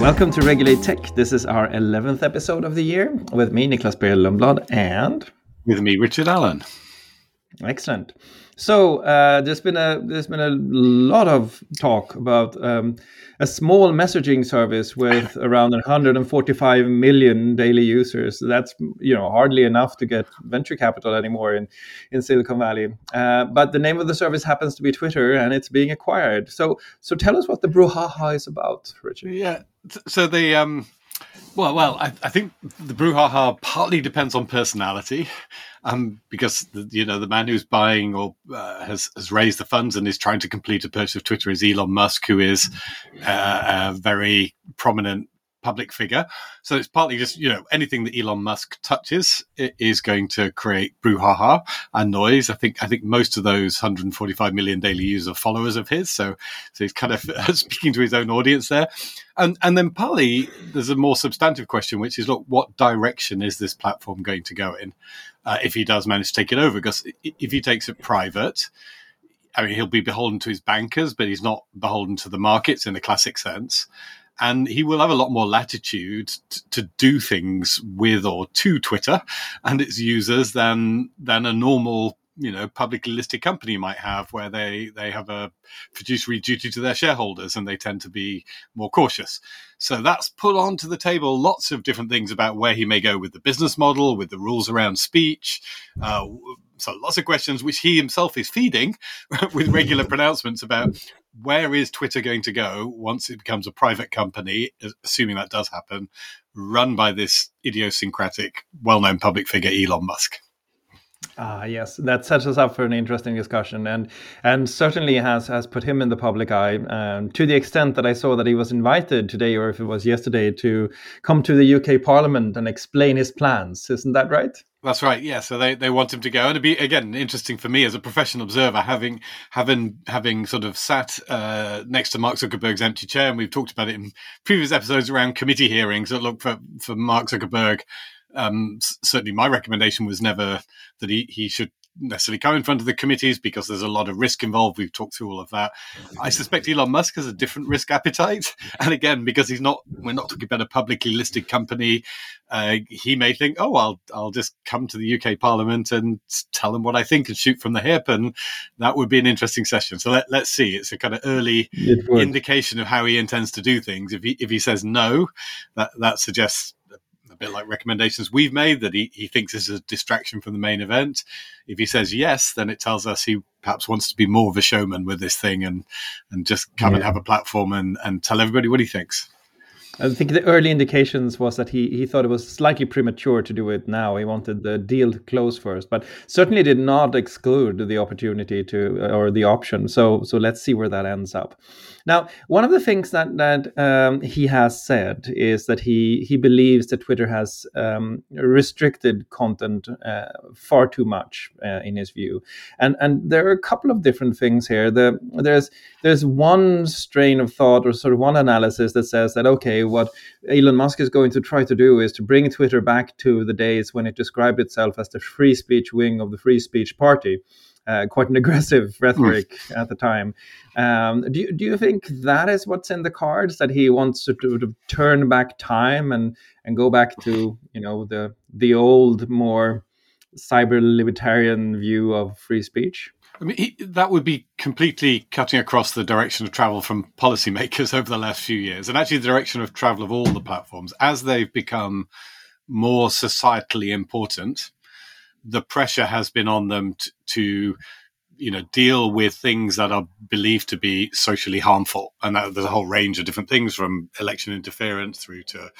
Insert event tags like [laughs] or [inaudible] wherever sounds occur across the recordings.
Welcome to Regulate Tech. This is our 11th episode of the year with me, Nicklas Berild and with me, Richard Allan. Excellent. So uh, there's been a there's been a lot of talk about um, a small messaging service with [laughs] around 145 million daily users. That's you know hardly enough to get venture capital anymore in in Silicon Valley. Uh, but the name of the service happens to be Twitter, and it's being acquired. So so tell us what the brouhaha is about, Richard. Yeah. So the um well, well, I, I, think the brouhaha partly depends on personality, um, because the, you know the man who's buying or uh, has has raised the funds and is trying to complete a purchase of Twitter is Elon Musk, who is uh, a very prominent public figure. So it's partly just, you know, anything that Elon Musk touches is going to create brouhaha and noise. I think, I think most of those 145 million daily user followers of his. So, so he's kind of [laughs] speaking to his own audience there. And, and then partly there's a more substantive question, which is, look, what direction is this platform going to go in? Uh, if he does manage to take it over, because if he takes it private, I mean, he'll be beholden to his bankers, but he's not beholden to the markets in the classic sense and he will have a lot more latitude t- to do things with or to Twitter and its users than than a normal you know publicly listed company might have where they they have a fiduciary duty to their shareholders and they tend to be more cautious. So that's put onto the table lots of different things about where he may go with the business model with the rules around speech uh, so lots of questions which he himself is feeding [laughs] with regular pronouncements about where is Twitter going to go once it becomes a private company, assuming that does happen, run by this idiosyncratic, well-known public figure Elon Musk. Ah, yes, that sets us up for an interesting discussion, and and certainly has has put him in the public eye um, to the extent that I saw that he was invited today, or if it was yesterday, to come to the UK Parliament and explain his plans. Isn't that right? That's right. Yeah. So they, they want him to go, and it'd be again interesting for me as a professional observer, having having having sort of sat uh, next to Mark Zuckerberg's empty chair, and we've talked about it in previous episodes around committee hearings that look for for Mark Zuckerberg. Um, certainly, my recommendation was never that he he should necessarily come in front of the committees because there's a lot of risk involved. We've talked through all of that. I suspect Elon Musk has a different risk appetite, [laughs] and again, because he's not, we're not talking about a publicly listed company. Uh, he may think, oh, I'll I'll just come to the UK Parliament and tell them what I think and shoot from the hip, and that would be an interesting session. So let, let's see. It's a kind of early indication of how he intends to do things. If he if he says no, that that suggests bit like recommendations we've made that he, he thinks is a distraction from the main event. If he says yes, then it tells us he perhaps wants to be more of a showman with this thing and and just come yeah. and have a platform and, and tell everybody what he thinks. I think the early indications was that he, he thought it was slightly premature to do it now. He wanted the deal to close first, but certainly did not exclude the opportunity to or the option. So so let's see where that ends up. Now, one of the things that that um, he has said is that he he believes that Twitter has um, restricted content uh, far too much uh, in his view, and and there are a couple of different things here. The, there's there's one strain of thought or sort of one analysis that says that okay, what Elon Musk is going to try to do is to bring Twitter back to the days when it described itself as the free speech wing of the free speech party uh, quite an aggressive [laughs] rhetoric at the time. Um, do you, do you think that is what's in the cards that he wants to, to, to, turn back time and and go back to you know the the old more cyber libertarian view of free speech? I mean, he, that would be completely cutting across the direction of travel from policymakers [laughs] over the last few years, and actually the direction of travel of all the platforms as they've become more societally important the pressure has been on them t- to you know deal with things that are believed to be socially harmful. And that, there's a whole range of different things from election interference through to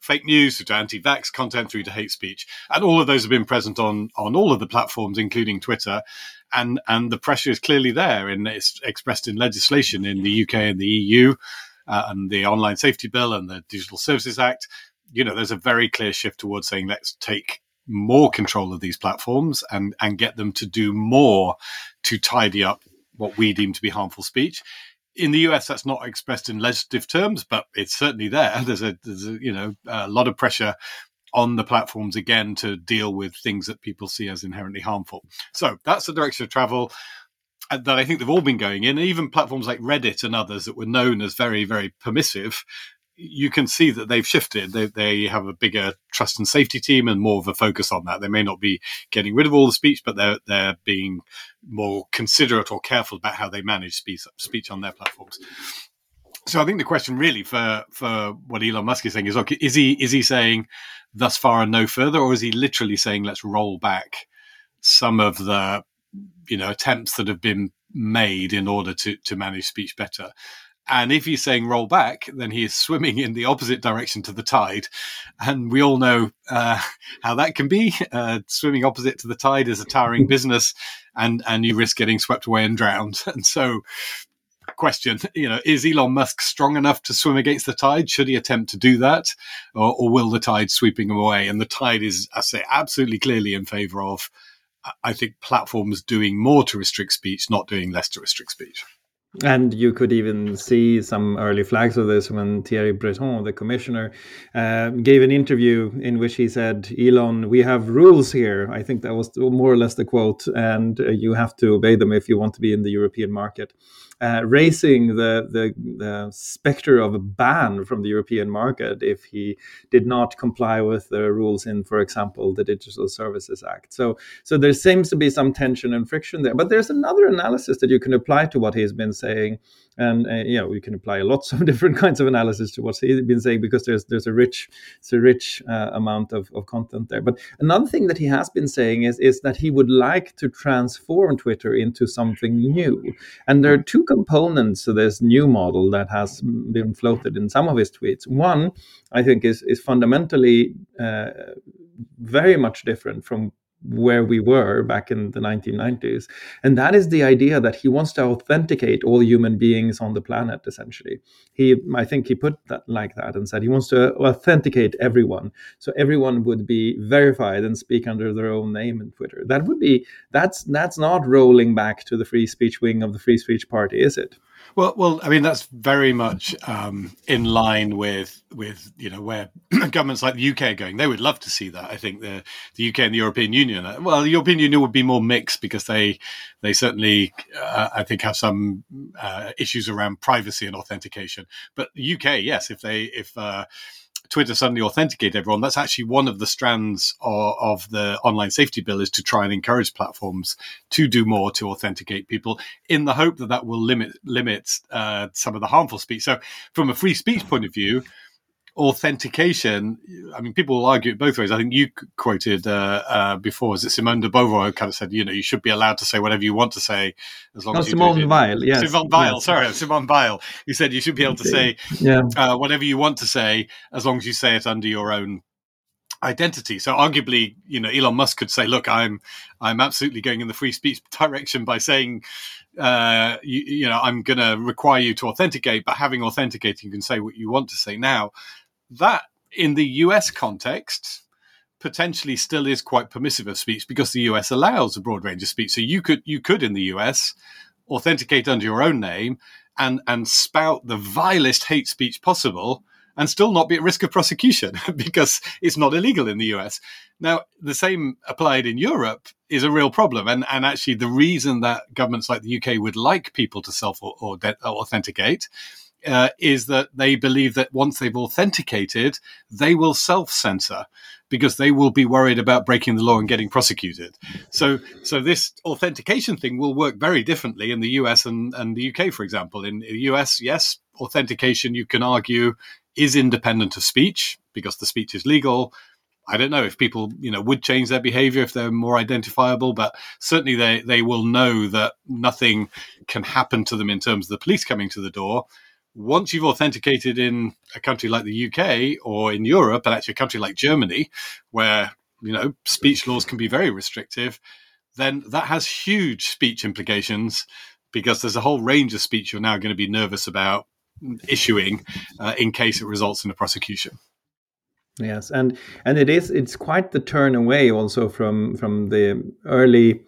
fake news through to anti-vax content through to hate speech. And all of those have been present on on all of the platforms including twitter. And and the pressure is clearly there and it's expressed in legislation in the uk and the eu uh, and the online safety bill and the digital services act. You know there's a very clear shift towards saying let's take more control of these platforms and and get them to do more to tidy up what we deem to be harmful speech. In the US, that's not expressed in legislative terms, but it's certainly there. [laughs] There's a, there's a you know a lot of pressure on the platforms again to deal with things that people see as inherently harmful. So that's the direction of travel uh, that I think they've all been going in. even platforms like Reddit and others that were known as very, very permissive you can see that they've shifted. They, they have a bigger trust and safety team and more of a focus on that. They may not be getting rid of all the speech, but they're they're being more considerate or careful about how they manage speech speech on their platforms. So I think the question really for for what Elon Musk is saying is, okay, is he is he saying thus far and no further, or is he literally saying let's roll back some of the you know attempts that have been made in order to to manage speech better? And if he's saying roll back, then he is swimming in the opposite direction to the tide. And we all know uh, [laughs] how that can be. Uh, swimming opposite to the tide is a tiring [laughs] business, and, and you risk getting swept away and drowned. [laughs] And so, question, you know, is Elon Musk strong enough to swim against the tide? Should he attempt to do that? Or, or will the tide sweeping him away? And the tide is, I say, absolutely clearly in favor of, I think, platforms doing more to restrict speech, not doing less to restrict speech. And you could even see some early flags of this when Thierry Breton, the commissioner, uh, gave an interview in which he said, Elon, we have rules here. I think that was more or less the quote, and uh, you have to obey them if you want to be in the European market uh, raising the, the, the specter of a ban from the European market if he did not comply with the rules in, for example, the Digital Services Act. So, so there seems to be some tension and friction there. But there's another analysis that you can apply to what he's been saying, and uh, know we can apply [laughs] lots of different kinds of analysis to what he's been saying because there's there's a rich it's a rich uh, amount of, of content there. But another thing that he has been saying is is that he would like to transform twitter into something new. And there are two components to this new model that has been floated in some of his tweets. One i think is is fundamentally uh, very much different from where we were back in the 1990s. And that is the idea that he wants to authenticate all human beings on the planet, essentially. He, I think he put that like that and said he wants to authenticate everyone. So everyone would be verified and speak under their own name in Twitter. That would be, that's, that's not rolling back to the free speech wing of the free speech party, is it? Well, well, I mean that's very much um, in line with with you know where [clears throat] governments like the UK are going. They would love to see that. I think the the UK and the European Union. Uh, well, the European Union would be more mixed because they they certainly uh, I think have some uh, issues around privacy and authentication. But the UK, yes, if they if uh, Twitter suddenly authenticate everyone, that's actually one of the strands of, of, the online safety bill is to try and encourage platforms to do more to authenticate people in the hope that that will limit limit uh, some of the harmful speech. So, from a free speech point of view, authentication, I mean, people will argue it both ways. I think you quoted uh, uh, before, is it Simone de Beauvoir kind of said, you know, you should be allowed to say whatever you want to say as long no, as you Simone do Weil, yes. Simone Weil, yes. sorry, Simone Weil. You said you should be able to say yeah. uh, whatever you want to say as long as you say it under your own identity. So arguably, you know, Elon Musk could say, "Look, I'm I'm absolutely going in the free speech direction by saying, uh, you, you know, I'm going to require you to authenticate, but having authenticated, you can say what you want to say now." That in the US context potentially still is quite permissive of speech because the US allows a broad range of speech. So you could you could in the US authenticate under your own name and and spout the vilest hate speech possible and still not be at risk of prosecution [laughs] because it's not illegal in the US. Now, the same applied in Europe is a real problem. And, and actually, the reason that governments like the UK would like people to self authenticate uh, is that they believe that once they've authenticated, they will self censor because they will be worried about breaking the law and getting prosecuted. So, so this authentication thing will work very differently in the US and, and the UK, for example. In the US, yes, authentication, you can argue, is independent of speech because the speech is legal. I don't know if people, you know, would change their behavior if they're more identifiable, but certainly they, they will know that nothing can happen to them in terms of the police coming to the door once you've authenticated in a country like the UK or in Europe, and actually a country like Germany, where you know speech laws can be very restrictive, then that has huge speech implications because there's a whole range of speech you're now going to be nervous about issuing uh, in case it results in a prosecution. Yes, and and it is it's quite the turn away also from from the early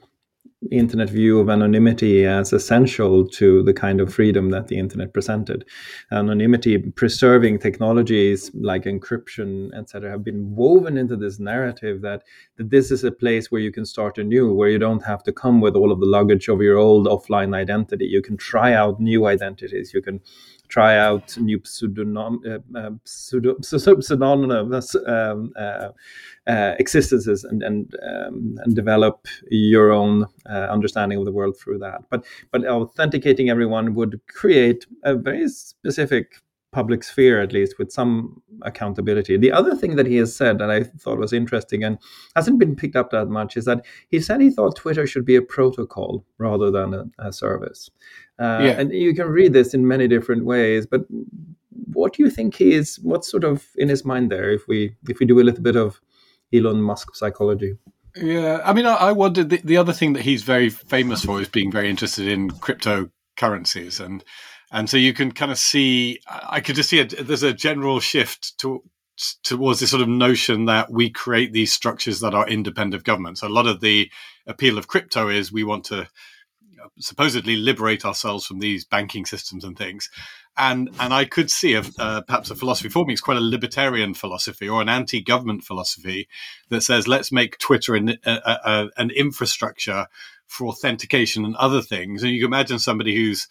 internet view of anonymity as essential to the kind of freedom that the internet presented. Anonymity, preserving technologies like encryption, etc., have been woven into this narrative that, that this is a place where you can start anew, where you don't have to come with all of the luggage of your old offline identity. You can try out new identities. You can try out new pseudonym, uh, uh, um, uh, uh, existences and and um, and develop your own understanding of the world through that. But but authenticating everyone would create a very specific public sphere at least with some accountability. The other thing that he has said that i thought was interesting and hasn't been picked up that much is that he said he thought twitter should be a protocol rather than a, a service. Uh, yeah. and you can read this in many different ways but what do you think he is what's sort of in his mind there if we if we do a little bit of elon musk psychology? Yeah i mean i, I wondered the, the other thing that he's very famous for is being very interested in cryptocurrencies and and so you can kind of see i could just see a, there's a general shift to towards this sort of notion that we create these structures that are independent of government so a lot of the appeal of crypto is we want to supposedly liberate ourselves from these banking systems and things and and I could see a, uh, perhaps a philosophy for me. It's quite a libertarian philosophy or an anti-government philosophy that says let's make Twitter an, a, a, an infrastructure for authentication and other things. And you can imagine somebody who's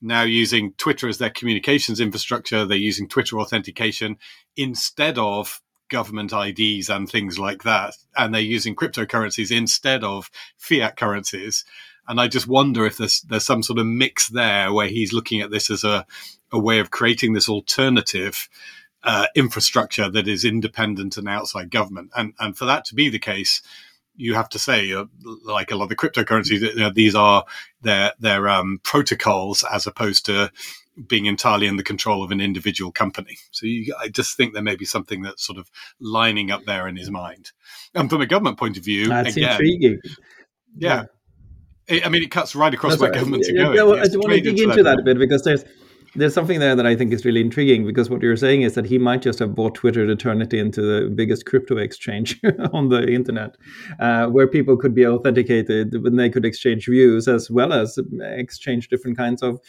now using Twitter as their communications infrastructure. They're using Twitter authentication instead of government IDs and things like that. And they're using cryptocurrencies instead of fiat currencies. And I just wonder if there's there's some sort of mix there where he's looking at this as a, a way of creating this alternative uh, infrastructure that is independent and outside government. And and for that to be the case, you have to say, uh, like a lot of the cryptocurrencies, you know, these are their their um, protocols as opposed to being entirely in the control of an individual company. So you, I just think there may be something that's sort of lining up there in his mind. And from a government point of view, that's again, intriguing. Yeah. yeah. I mean, it cuts right across that's where right. governments are going. Yeah, well, I want to dig into that, that a bit because there's there's something there that I think is really intriguing because what you're saying is that he might just have bought Twitter to turn it into the biggest crypto exchange [laughs] on the internet, uh, where people could be authenticated and they could exchange views as well as exchange different kinds of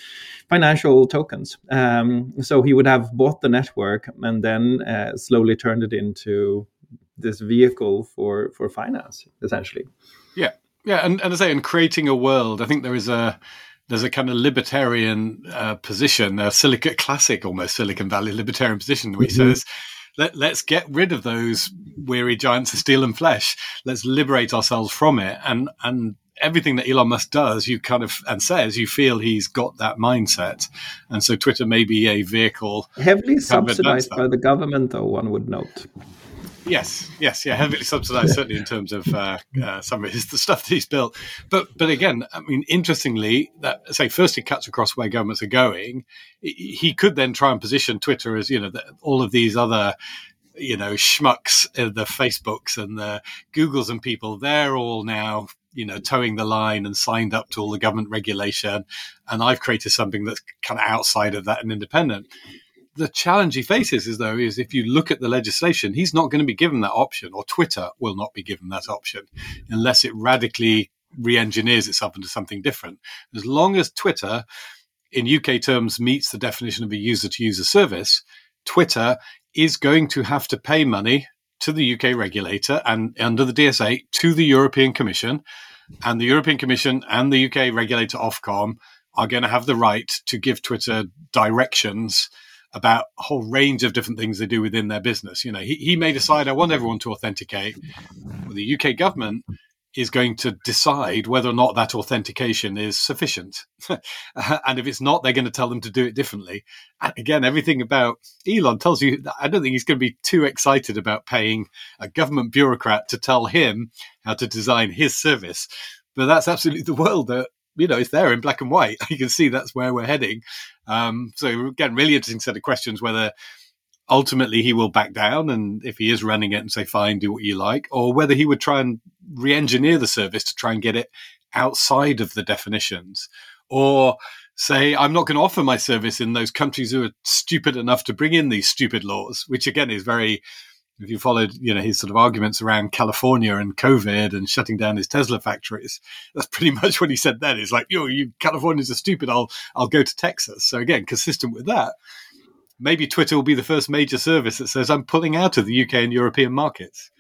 financial tokens. Um, so he would have bought the network and then uh, slowly turned it into this vehicle for for finance, essentially. Yeah, yeah, and, and I say, in creating a world, I think there is a there's a kind of libertarian uh, position, a Silicon classic, almost Silicon Valley libertarian position, which mm-hmm. says, Let, let's get rid of those weary giants of steel and flesh. Let's liberate ourselves from it. And and everything that Elon Musk does, you kind of and says, you feel he's got that mindset. And so Twitter may be a vehicle heavily subsidized by the government, though one would note. Yes, yes, yeah, heavily subsidised certainly in terms of uh, uh, some of his, the stuff that he's built. But but again, I mean, interestingly, that say first he cuts across where governments are going. He could then try and position Twitter as you know the, all of these other you know schmucks, uh, the Facebooks and the Googles and people. They're all now you know toeing the line and signed up to all the government regulation, and I've created something that's kind of outside of that and independent the challenge he faces is though is if you look at the legislation, he's not going to be given that option, or Twitter will not be given that option unless it radically re-engineers itself into something different. As long as Twitter, in UK terms, meets the definition of a user-to-user service, Twitter is going to have to pay money to the UK regulator and under the DSA to the European Commission, and the European Commission and the UK regulator Ofcom are going to have the right to give Twitter directions about a whole range of different things they do within their business. You know, he, he may decide, I want everyone to authenticate. Well, the UK government is going to decide whether or not that authentication is sufficient. [laughs] and if it's not, they're going to tell them to do it differently. And again, everything about Elon tells you, I don't think he's going to be too excited about paying a government bureaucrat to tell him how to design his service. But that's absolutely the world that you know, it's there in black and white. [laughs] You can see that's where we're heading. Um, so again, really interesting set of questions whether ultimately he will back down and if he is running it and say, fine, do what you like, or whether he would try and re-engineer the service to try and get it outside of the definitions or say, I'm not going to offer my service in those countries who are stupid enough to bring in these stupid laws, which again is very if you followed, you know, his sort of arguments around California and COVID and shutting down his Tesla factories, that's pretty [laughs] much what he said then. Is like, yo, you Californians are stupid. I'll I'll go to Texas. So again, consistent with that, maybe Twitter will be the first major service that says I'm pulling out of the UK and European markets.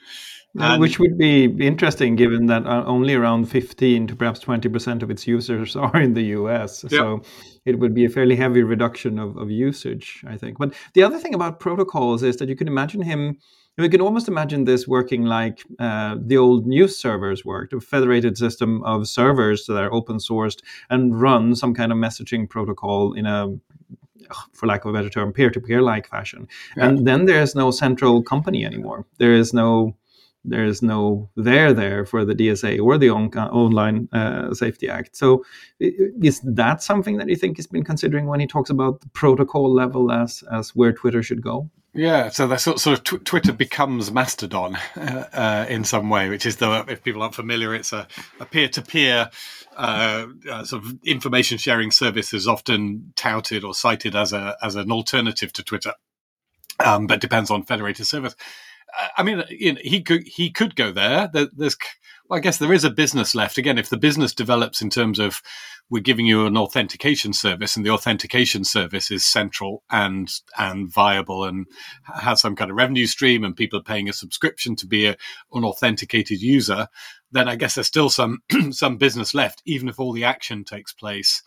And, Which would be interesting given that uh, only around 15 to perhaps 20% of its users [laughs] are in the US. So it would be a fairly heavy reduction of, of usage, I think. But the other thing about protocols is that you can imagine him we can almost imagine this working like uh, the old news servers worked, a federated system of servers that are open sourced and run some kind of messaging protocol in a for lack of a better term, peer-to-peer like fashion. Yeah. And then there is no central company anymore. There is no there is no there there for the DSA or the on- Online uh, Safety Act. So, is that something that you think he's been considering when he talks about the protocol level as as where Twitter should go? Yeah, so that sort, sort of tw- Twitter becomes Mastodon uh, uh, in some way, which is the if people aren't familiar, it's a, a peer-to-peer uh, uh, sort of information sharing service is often touted or cited as a as an alternative to Twitter, um, but depends on federated service. Uh, I mean, you know, he could he could go there. There's, well, I guess there is a business left. Again, if the business develops in terms of we're giving you an authentication service, and the authentication service is central and and viable and has some kind of revenue stream, and people are paying a subscription to be a, an authenticated user, then I guess there's still some [clears throat] some business left, even if all the action takes place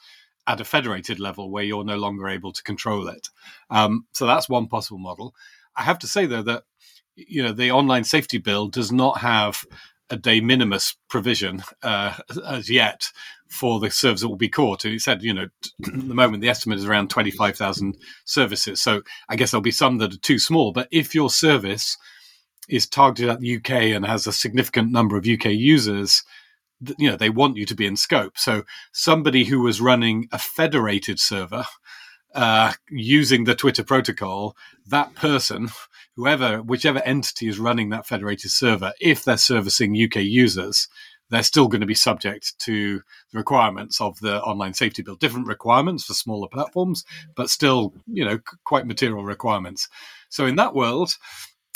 at a federated level where you're no longer able to control it. Um, so that's one possible model. I have to say though that you know the online safety bill does not have a de minimis provision uh, as yet for the servers that will be caught. And he said, you know, [clears throat] at the moment the estimate is around 25,000 services. So I guess there'll be some that are too small. But if your service is targeted at the UK and has a significant number of UK users, you know, they want you to be in scope. So somebody who was running a federated server uh, using the Twitter protocol, that person whoever, whichever entity is running that federated server, if they're servicing UK users, they're still going to be subject to the requirements of the online safety bill. Different requirements for smaller platforms, but still, you know, quite material requirements. So in that world,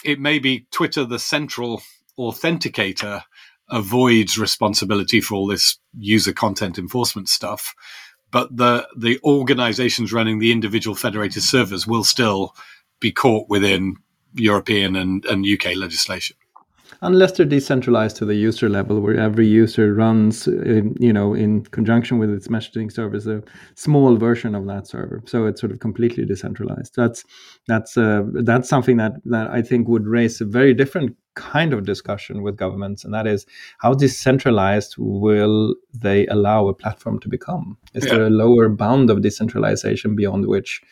it may be Twitter, the central authenticator, avoids responsibility for all this user content enforcement stuff. But the the organizations running the individual federated servers will still be caught within European and, and UK legislation. Unless they're decentralized to the user level, where every user runs, in, you know, in conjunction with its messaging service, a small version of that server. So it's sort of completely decentralized. That's that's uh, that's something that that I think would raise a very different kind of discussion with governments, and that is how decentralized will they allow a platform to become? Is yeah. there a lower bound of decentralization beyond which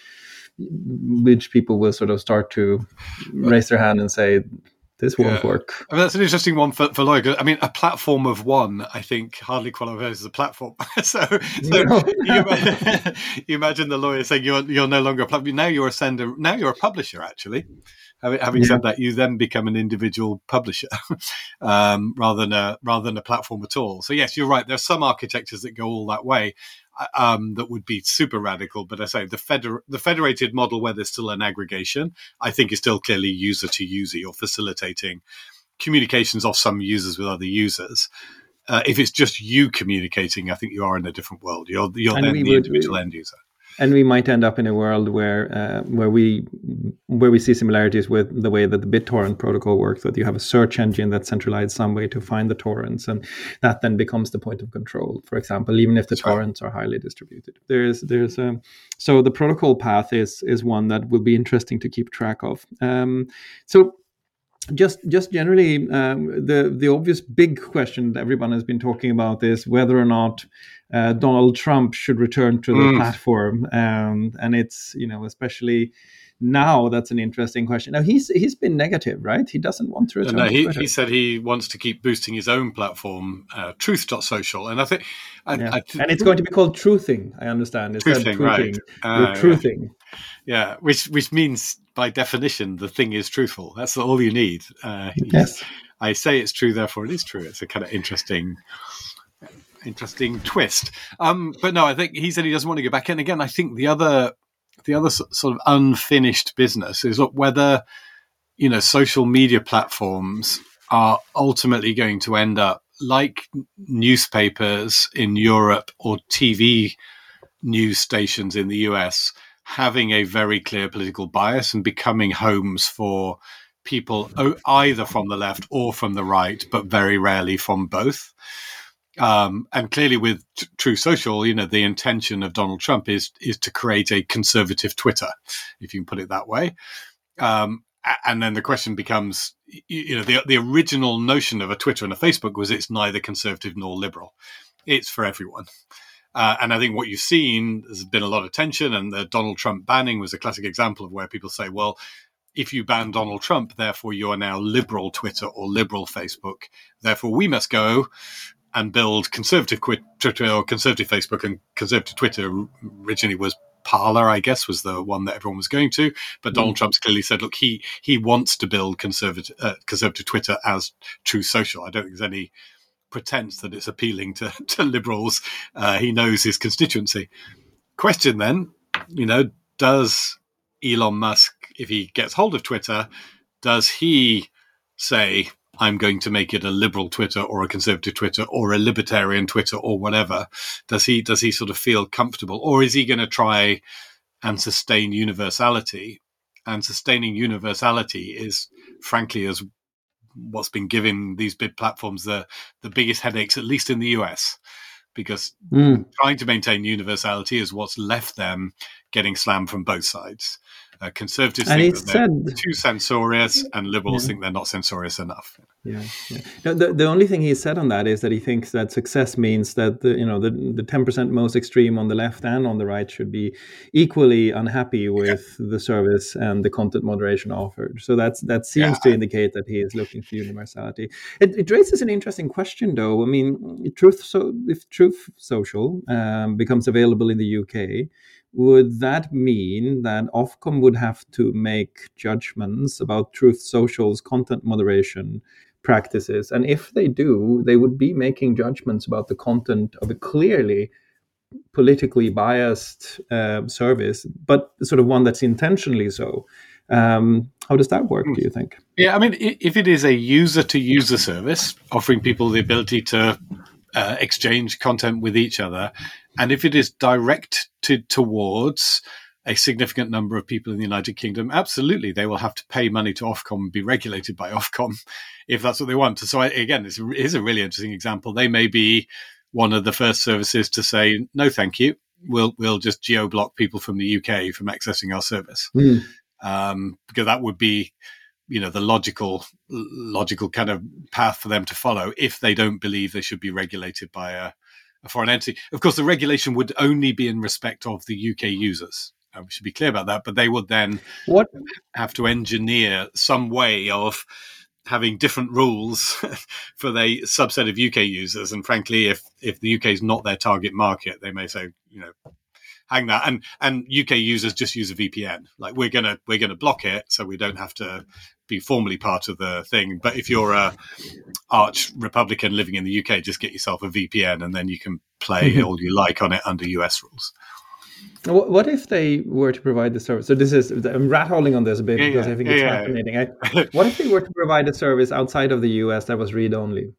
which people will sort of start to raise their hand and say this won't yeah. work. I mean, that's an interesting one for, for lawyer. I mean, a platform of one, I think, hardly qualifies as a platform. [laughs] so, so no. you, imagine, [laughs] you, imagine, the lawyer saying you're you're no longer a platform. Now you're a sender. Now you're a publisher. Actually, having, having yeah. said that, you then become an individual publisher [laughs] um, rather than a rather than a platform at all. So yes, you're right. There are some architectures that go all that way um, that would be super radical. But I say the feder- the federated model where there's still an aggregation, I think is still clearly user to user. You're facilitating communications of some users with other users. Uh, if it's just you communicating, I think you are in a different world. You're you're then the would, individual end user and we might end up in a world where uh, where we where we see similarities with the way that the BitTorrent protocol works. That you have a search engine that's centralized some way to find the torrents, and that then becomes the point of control. For example, even if the torrents are highly distributed, there's there's a um, so the protocol path is is one that will be interesting to keep track of. Um, so just just generally um, the the obvious big question that everyone has been talking about is whether or not uh, Donald Trump should return to the mm. platform, um, and it's you know especially now that's an interesting question. Now he's he's been negative, right? He doesn't want to return. No, he, he said he wants to keep boosting his own platform, uh, Truth.social, and I think, I, yeah. I and it's going to be called Truthing. I understand. It's truthing, truthing, right? Uh, truthing. Yeah. yeah, which which means by definition the thing is truthful. That's all you need. Uh, yes. I say it's true, therefore it is true. It's a kind of interesting interesting twist. Um, but no, I think he said he doesn't want to go back in. Again, I think the other the other sort of unfinished business is whether you know social media platforms are ultimately going to end up like newspapers in Europe or TV news stations in the US having a very clear political bias and becoming homes for people either from the left or from the right, but very rarely from both. Um, and clearly, with t- Truth Social, you know, the intention of Donald Trump is is to create a conservative Twitter, if you can put it that way. Um, and then the question becomes, you know, the the original notion of a Twitter and a Facebook was it's neither conservative nor liberal; it's for everyone. Uh, and I think what you've seen there's been a lot of tension, and the Donald Trump banning was a classic example of where people say, well, if you ban Donald Trump, therefore you are now liberal Twitter or liberal Facebook. Therefore, we must go and build conservative Twitter or conservative Facebook and conservative Twitter originally was Parler, I guess, was the one that everyone was going to. But Donald mm. Trump's clearly said, look, he he wants to build conservative uh, conservative Twitter as Truth Social. I don't think there's any pretense that it's appealing to, [laughs] to liberals. Uh, he knows his constituency. Question then, you know, does Elon Musk, if he gets hold of Twitter, does he say I'm going to make it a liberal Twitter or a conservative Twitter or a libertarian Twitter or whatever? Does he does he sort of feel comfortable, or is he going to try and sustain universality? And sustaining universality is, frankly, as what's been giving these big platforms the the biggest headaches, at least in the US, because mm. trying to maintain universality is what's left them getting slammed from both sides. Uh, conservatives and think that they're too censorious, and liberals yeah. think they're not censorious enough. Yeah, yeah. No, the the only thing he said on that is that he thinks that success means that the you know the the ten percent most extreme on the left and on the right should be equally unhappy with yeah. the service and the content moderation offered. So that's that seems to indicate that he is looking for universality. It, it raises an interesting question, though. I mean, truth so if Truth Social um, becomes available in the UK would that mean that Ofcom would have to make judgments about Truth Social's content moderation practices? And if they do, they would be making judgments about the content of a clearly politically biased uh, service, but sort of one that's intentionally so. Um, how does that work, do you think? Yeah, I mean, if it is a user to user service, offering people the ability to uh, exchange content with each other, and if it is directed towards a significant number of people in the United Kingdom, absolutely, they will have to pay money to Ofcom and be regulated by Ofcom [laughs] if that's what they want. So, I, again, this is a really interesting example. They may be one of the first services to say, no, thank you. We'll, we'll just geo block people from the UK from accessing our service. Mm. Um, because that would be, you know, the logical, logical kind of path for them to follow if they don't believe they should be regulated by a, a foreign entity. Of course, the regulation would only be in respect of the UK users. Uh, we should be clear about that. But they would then what? have to engineer some way of having different rules [laughs] for the subset of UK users. And frankly, if if the UK is not their target market, they may say, you know, hang that. And and UK users just use a VPN. Like we're gonna we're gonna block it, so we don't have to be formally part of the thing. But if you're a arch Republican living in the UK, just get yourself a VPN, and then you can play mm-hmm. all you like on it under US rules. What if they were to provide the service? So this is I'm rat holing on this a bit yeah, because I think it's yeah, fascinating. I, [laughs] what if they were to provide a service outside of the US that was read only?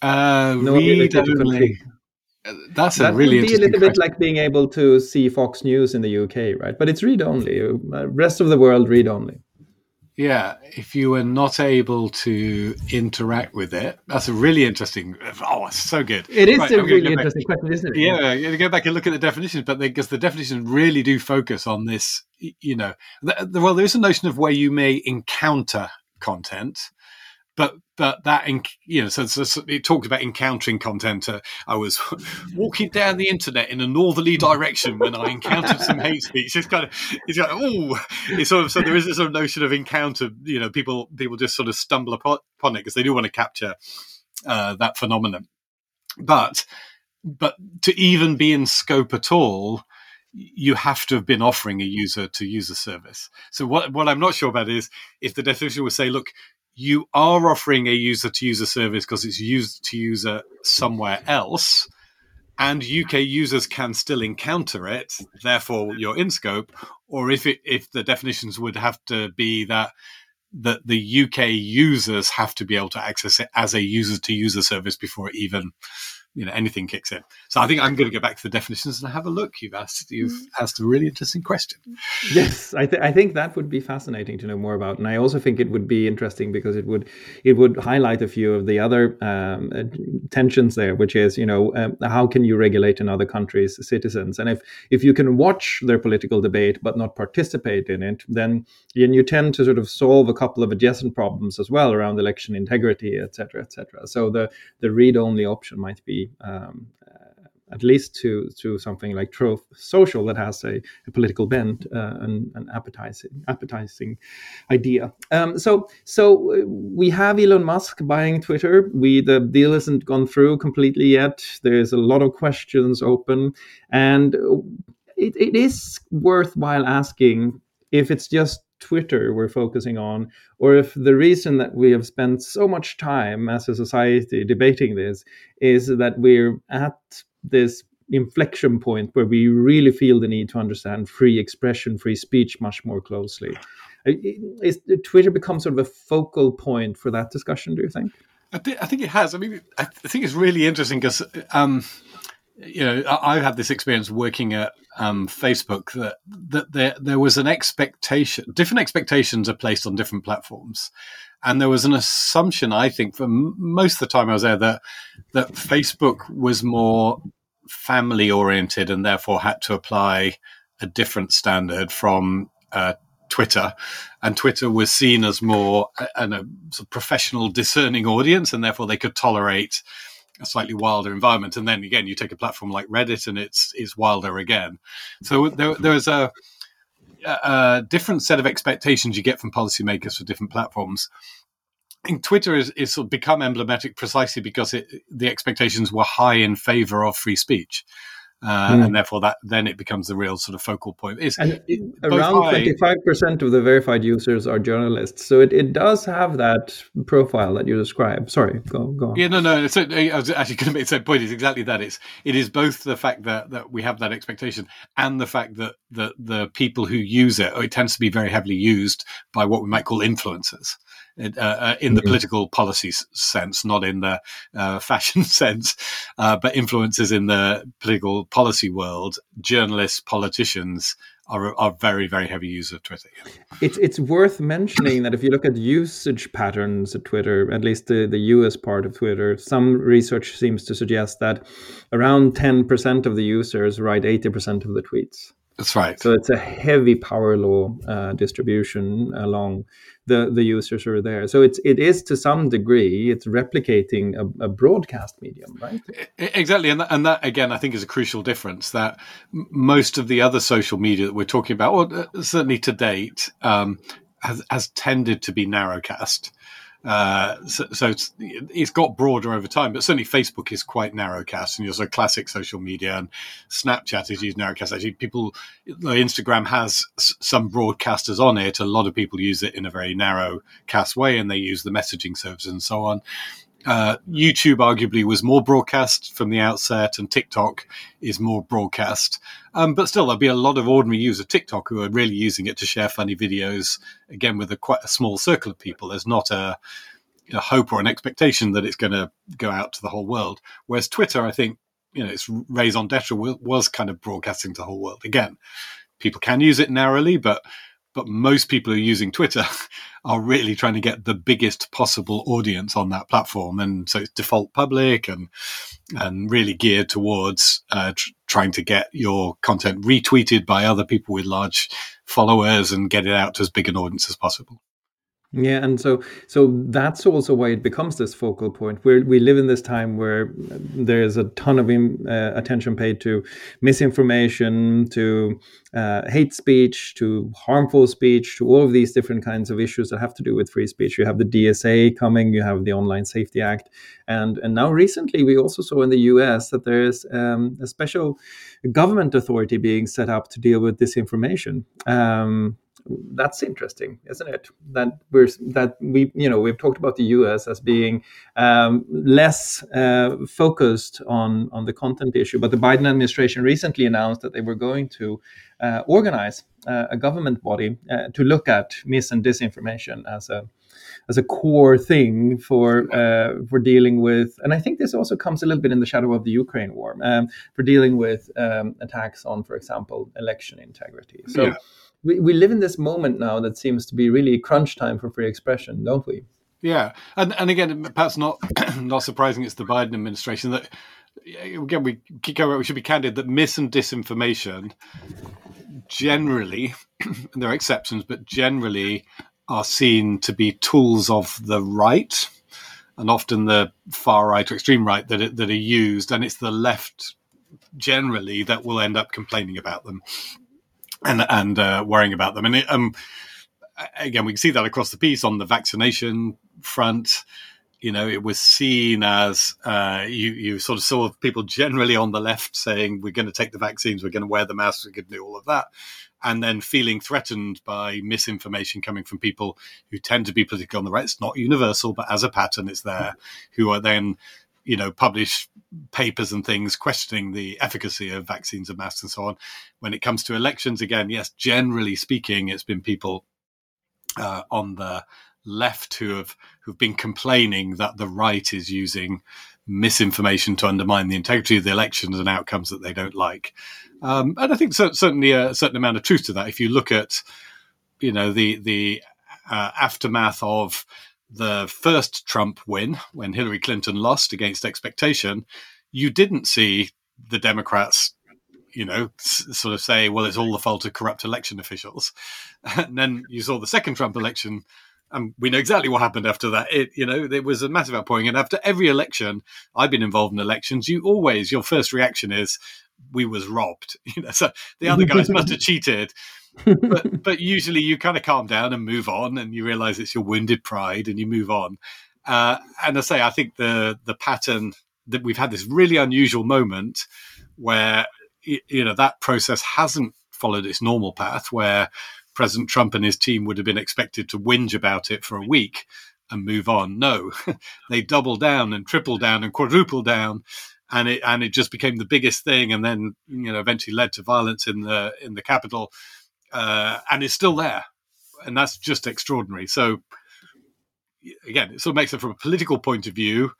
Uh, no read only. That's that a really would be a little question. bit like being able to see Fox News in the UK, right? But it's read only. Uh, rest of the world read only. Yeah, if you were not able to interact with it, that's a really interesting. Oh, it's so good. It is right, a really interesting back, question, isn't it? Yeah, you go back and look at the definitions, but because the definitions really do focus on this, you know, the, the, well, there is a notion of where you may encounter content, but but that you know so, so, so, it talked about encountering content. Uh, i was [laughs] walking down the internet in a northerly direction when i encountered some hate speech. It's kind of it's like oh it's sort of so there is this sort of notion of encounter you know people people just sort of stumble upon, upon it because they do want to capture uh, that phenomenon. But but to even be in scope at all you have to have been offering a user to user service. So what what I'm not sure about is if the definition would say, look, you are offering a user to user service because it's used to user somewhere else and UK users can still encounter it, therefore you're in scope, or if it if the definitions would have to be that that the UK users have to be able to access it as a user to user service before even you know anything kicks in. So I think I'm going to go back to the definitions and have a look. You've asked you've mm. asked a really interesting question. Yes, I, th- I think that would be fascinating to know more about, and I also think it would be interesting because it would it would highlight a few of the other um, uh, tensions there, which is you know um, how can you regulate in other countries' citizens, and if if you can watch their political debate but not participate in it, then then you tend to sort of solve a couple of adjacent problems as well around election integrity, et cetera, et cetera. So the the read only option might be um, at least to to something like Truth Social that has a, a political bent uh, and an appetizing appetizing idea. Um, so so uh, we have Elon Musk buying Twitter. We the deal hasn't gone through completely yet. There's a lot of questions open, and it, it is worthwhile asking if it's just Twitter we're focusing on, or if the reason that we have spent so much time as a society debating this is that we're at this inflection point where we really feel the need to understand free expression, free speech much more closely. Is Twitter become sort of a focal point for that discussion? Do you think? I, th- I think it has. I mean, I think it's really interesting because um, you know, I've had this experience working at um, Facebook that that there there was an expectation, different expectations are placed on different platforms, and there was an assumption, I think, for most of the time I was there that that Facebook was more family oriented and therefore had to apply a different standard from uh, Twitter, and Twitter was seen as more a, a, a professional, discerning audience, and therefore they could tolerate a slightly wilder environment. And then again, you take a platform like Reddit, and it's it's wilder again. So there there is a, a different set of expectations you get from policymakers for different platforms. And Twitter is, is sort of become emblematic precisely because it, the expectations were high in favor of free speech. Uh, mm. and therefore that then it becomes the real sort of focal point. It's, it, around twenty five percent of the verified users are journalists, so it, it does have that profile that you describe. Sorry, go go on. Yeah, no, no. So, I was actually going to make the same point. Is exactly that. It's it is both the fact that that we have that expectation and the fact that the the people who use it, it tends to be very heavily used by what we might call influencers. Uh, uh, in the mm-hmm. political policy sense, not in the uh, [laughs] fashion sense, uh, but influences in the political policy world, journalists, politicians are, are very, very heavy users of Twitter. It's it's worth mentioning that if you look at usage patterns at Twitter, at least the, the US part of Twitter, some research seems to suggest that around 10% of the users write 80% of the tweets. That's right. So it's a heavy power law uh, distribution along the the users who are there. So it's it is to some degree it's replicating a, a broadcast medium, right? Exactly, and that, and that again I think is a crucial difference. That most of the other social media that we're talking about, or uh, certainly to date, um, has has tended to be narrowcast. Uh, so, so it's, it's got broader over time, but certainly Facebook is quite narrowcast, and you're so classic social media, and Snapchat is used narrowcast. Actually, people, Instagram has some broadcasters on it. A lot of people use it in a very narrow cast way, and they use the messaging service and so on. Uh, YouTube arguably was more broadcast from the outset, and TikTok is more broadcast. Um, but still, there'll be a lot of ordinary users of TikTok who are really using it to share funny videos. Again, with a quite a small circle of people. There's not a, a hope or an expectation that it's going to go out to the whole world. Whereas Twitter, I think, you know, its raison d'être was kind of broadcasting to the whole world. Again, people can use it narrowly, but but most people who are using Twitter [laughs] are really trying to get the biggest possible audience on that platform, and so it's default public and and really geared towards uh, tr- trying to get your content retweeted by other people with large followers and get it out to as big an audience as possible. Yeah, and so so that's also why it becomes this focal point. We live in this time where there's a ton of uh, attention paid to misinformation, to uh, hate speech, to harmful speech, to all of these different kinds of issues that have to do with free speech. You have the DSA coming, you have the Online Safety Act, and and now recently we also saw in the U.S. that there is um, a special government authority being set up to deal with disinformation. Um, that's interesting, isn't it? That we're that we you know we've talked about the U.S. as being um, less uh, focused on on the content issue, but the Biden administration recently announced that they were going to uh, organize uh, a government body uh, to look at mis and disinformation as a as a core thing for uh, for dealing with. And I think this also comes a little bit in the shadow of the Ukraine war um, for dealing with um, attacks on, for example, election integrity. So. Yeah. We, we live in this moment now that seems to be really crunch time for free expression, don't we? Yeah, and and again, perhaps not [clears throat] not surprising. It's the Biden administration that again we keep going. we should be candid that mis and disinformation generally, [clears throat] there are exceptions, but generally are seen to be tools of the right, and often the far right or extreme right that that are used, and it's the left generally that will end up complaining about them and and uh, worrying about them. And it, um, again, we can see that across the piece on the vaccination front. You know, it was seen as uh, you you sort of saw people generally on the left saying we're going to take the vaccines, we're going to wear the masks, we're going to do all of that, and then feeling threatened by misinformation coming from people who tend to be politically on the right. It's not universal, but as a pattern, it's there. Who are then you know, publish papers and things questioning the efficacy of vaccines and masks and so on. When it comes to elections, again, yes, generally speaking, it's been people uh, on the left who have who've been complaining that the right is using misinformation to undermine the integrity of the elections and outcomes that they don't like. Um, and I think certainly a certain amount of truth to that. If you look at, you know, the the uh, aftermath of the first Trump win when Hillary Clinton lost against expectation, you didn't see the Democrats you know, sort of say, well, it's all the fault of corrupt election officials. [laughs] And then you saw the second Trump election and we know exactly what happened after that. It, you know, there was a massive outpouring, and after every election, I've been involved in elections. You always, your first reaction is, "We was robbed." [laughs] You know, so the other guys must have [laughs] cheated. But but usually you kind of calm down and move on, and you realize it's your wounded pride, and you move on. Uh, and I say, I think the the pattern that we've had this really unusual moment where you know that process hasn't followed its normal path, where President Trump and his team would have been expected to whinge about it for a week and move on. No, [laughs] they double down and triple down and quadruple down, and it and it just became the biggest thing, and then you know eventually led to violence in the in the Capitol, uh, and it's still there, and that's just extraordinary. So again, it sort of makes it from a political point of view.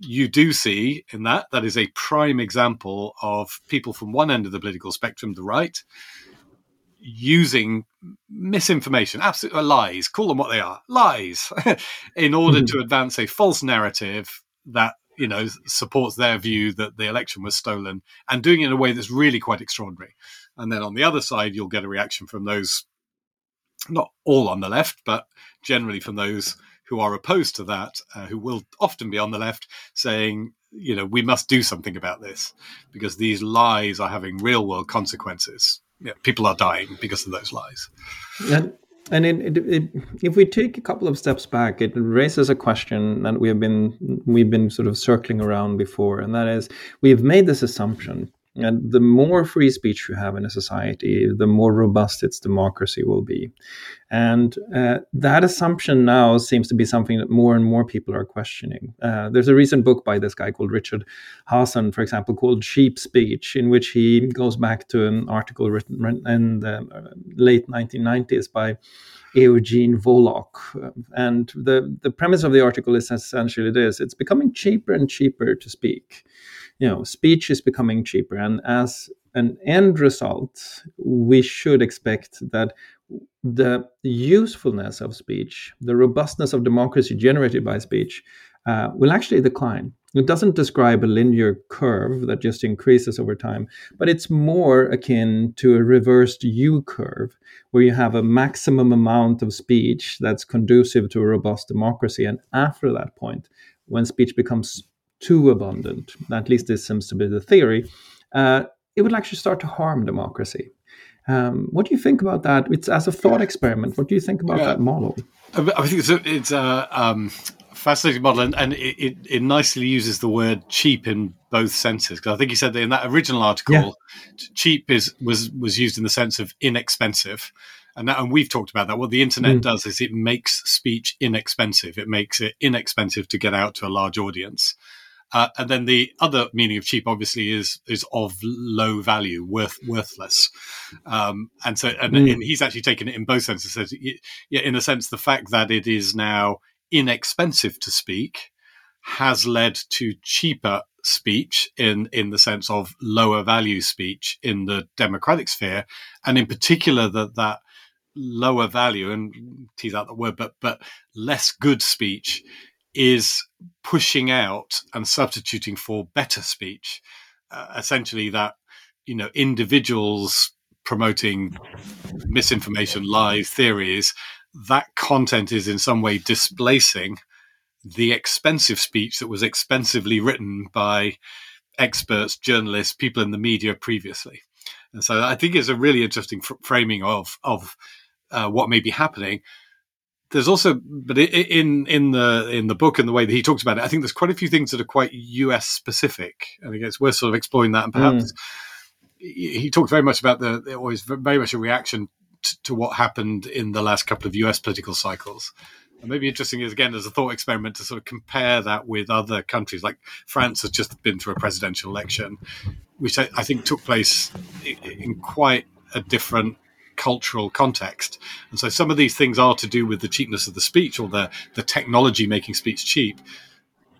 You do see in that that is a prime example of people from one end of the political spectrum, the right, using misinformation, absolute uh, lies, call them what they are, lies, [laughs] in order mm-hmm. to advance a false narrative that you know supports their view that the election was stolen, and doing it in a way that's really quite extraordinary. And then on the other side, you'll get a reaction from those, not all on the left, but generally from those who are opposed to that, uh, who will often be on the left, saying, you know, we must do something about this because these lies are having real world consequences yeah, people are dying because of those lies. And and it, it, it, if we take a couple of steps back, it raises a question that we have been we've been sort of circling around before, and that is we've made this assumption and the more free speech you have in a society, the more robust its democracy will be. And uh, that assumption now seems to be something that more and more people are questioning. Uh, there's a recent book by this guy called Richard Hasen, for example, called Cheap Speech, in which he goes back to an article written in the uh, late 1990s by Eugene Volokh. And the, the premise of the article is essentially this it's becoming cheaper and cheaper to speak you know, speech is becoming cheaper. And as an end result, we should expect that the usefulness of speech, the robustness of democracy generated by speech, uh, will actually decline. It doesn't describe a linear curve that just increases over time, but it's more akin to a reversed U curve, where you have a maximum amount of speech that's conducive to a robust democracy. And after that point, when speech becomes too abundant, at least this seems to be the theory, uh, it would actually start to harm democracy. Um, what do you think about that? It's as a thought experiment. What do you think about yeah. that model? I think it's a, it's a um, fascinating model, and, and it, it, it, nicely uses the word cheap in both senses. Because I think you said that in that original article, yeah. cheap is was was used in the sense of inexpensive, and that, and we've talked about that. What the internet mm. does is it makes speech inexpensive. It makes it inexpensive to get out to a large audience. Uh, and then the other meaning of cheap, obviously, is is of low value, worth worthless. Um, and so, and, mm. and, he's actually taken it in both senses. Says, yeah, in a sense, the fact that it is now inexpensive to speak has led to cheaper speech in in the sense of lower value speech in the democratic sphere, and in particular that that lower value and tease out the word, but but less good speech is pushing out and substituting for better speech. Uh, essentially, that you know individuals promoting misinformation, lies, theories, that content is in some way displacing the expensive speech that was expensively written by experts, journalists, people in the media previously. And so I think it's a really interesting fr- framing of of uh, what may be happening. There's also, but in in the in the book and the way that he talks about it, I think there's quite a few things that are quite U.S. specific, and I guess we're sort of exploring that. And perhaps mm. he, talks very much about the it was very much a reaction to, to what happened in the last couple of U.S. political cycles. And maybe interesting is again as a thought experiment to sort of compare that with other countries. Like France has just been through a presidential election, which I, I think took place in quite a different cultural context. And so some of these things are to do with the cheapness of the speech or the, the technology making speech cheap.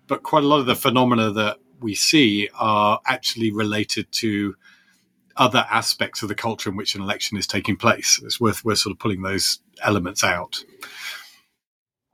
But quite a lot of the phenomena that we see are actually related to other aspects of the culture in which an election is taking place. It's worth we're sort of pulling those elements out.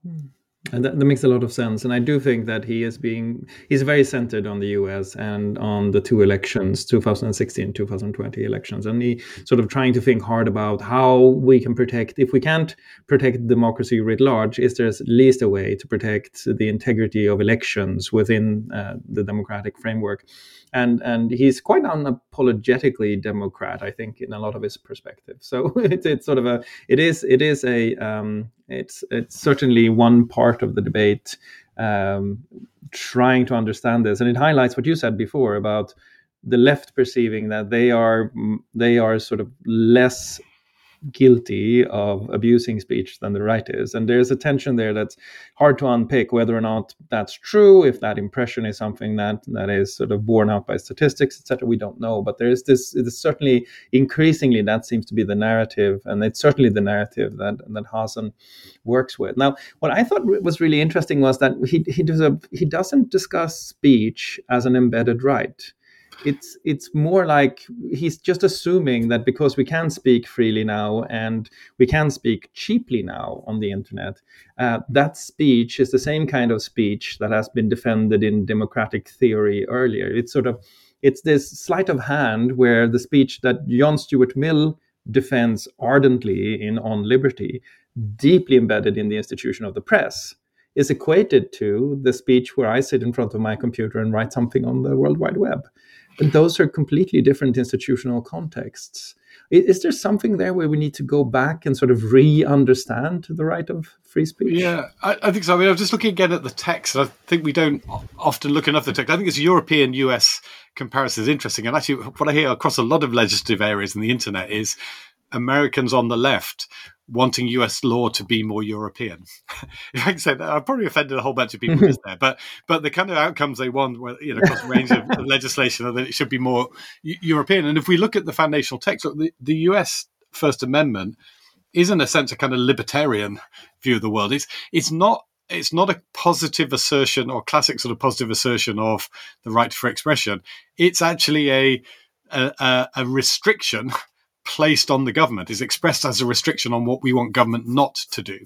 Hmm. And that, that, makes a lot of sense. And I do think that he is being, he's very centered on the US and on the two elections, 2016, 2020 elections. And he sort of trying to think hard about how we can protect, if we can't protect democracy writ large, is there at least a way to protect the integrity of elections within uh, the democratic framework? and and he's quite unapologetically Democrat, I think, in a lot of his perspective. So [laughs] it's it's sort of a it is it is a um, it's it's certainly one part of the debate um, trying to understand this, and it highlights what you said before about the left perceiving that they are they are sort of less guilty of abusing speech than the right is. And there's a tension there that's hard to unpick whether or not that's true, if that impression is something that that is sort of borne out by statistics, etc. We don't know. But there is this it is certainly increasingly that seems to be the narrative, and it's certainly the narrative that that Hasen works with. Now, what I thought was really interesting was that he he does a he doesn't discuss speech as an embedded right it's it's more like he's just assuming that because we can speak freely now and we can speak cheaply now on the internet, uh, that speech is the same kind of speech that has been defended in democratic theory earlier. It's sort of it's this sleight of hand where the speech that John Stuart Mill defends ardently in On Liberty, deeply embedded in the institution of the press, is equated to the speech where I sit in front of my computer and write something on the World Wide Web. But those are completely different institutional contexts. Is there something there where we need to go back and sort of re-understand the right of free speech? Yeah, I, I think so. I mean, I was just looking again at the text. and I think we don't often look enough at the text. I think it's European-US comparison is interesting. And actually, what I hear across a lot of legislative areas in the internet is Americans on the left wanting US law to be more European. [laughs] if I can say that, I've probably offended a whole bunch of people there, but but the kind of outcomes they want, you know, across a range of, [laughs] legislation, are that it should be more European. And if we look at the foundational text, look, the, the US First Amendment is in a sense a kind of libertarian view of the world. It's it's not it's not a positive assertion or classic sort of positive assertion of the right for expression. It's actually a a, a restriction placed on the government is expressed as a restriction on what we want government not to do.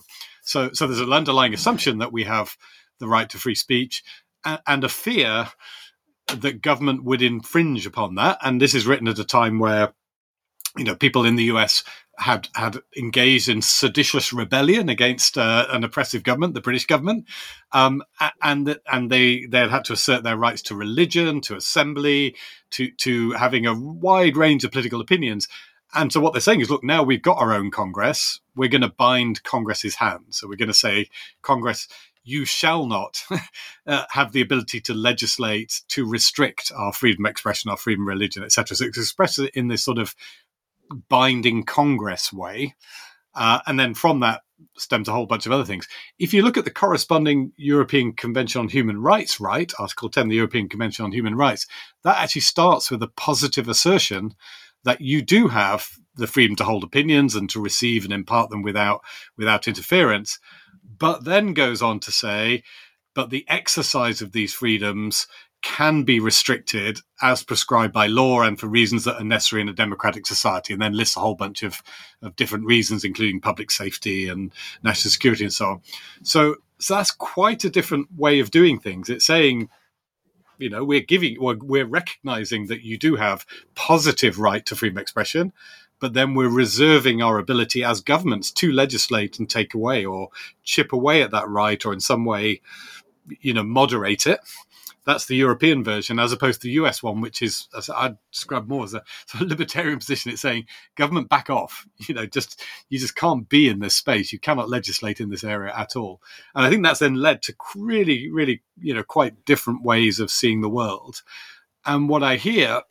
So, so there's an underlying assumption that we have the right to free speech and, and a fear that government would infringe upon that. And this is written at a time where, you know, people in the US had had engaged in seditious rebellion against uh, an oppressive government, the British government, um, and and they they had had to assert their rights to religion, to assembly, to to having a wide range of political opinions. And so what they're saying is, look, now we've got our own Congress. We're going to bind Congress's hands. So we're going to say, Congress, you shall not [laughs] uh, have the ability to legislate to restrict our freedom of expression, our freedom of religion, etc. So it's expressed in this sort of binding Congress way. Uh, and then from that, stems a whole bunch of other things. If you look at the corresponding European Convention on Human Rights right, Article 10, the European Convention on Human Rights, that actually starts with a positive assertion that you do have the freedom to hold opinions and to receive and impart them without without interference, but then goes on to say, but the exercise of these freedoms can be restricted as prescribed by law and for reasons that are necessary in a democratic society, and then lists a whole bunch of, of different reasons, including public safety and national security and so on. So, so that's quite a different way of doing things. It's saying, you know, we're giving, we're, we're recognizing that you do have positive right to freedom of expression, but then we're reserving our ability as governments to legislate and take away or chip away at that right or in some way, you know, moderate it that's the European version, as opposed to the US one, which is I'd describe more as a [laughs] sort of libertarian position. It's saying government back off. [laughs] You know, just you just can't be in this space. You cannot legislate in this area at all. And I think that's then led to really, really, you know, quite different ways of seeing the world. And what I hear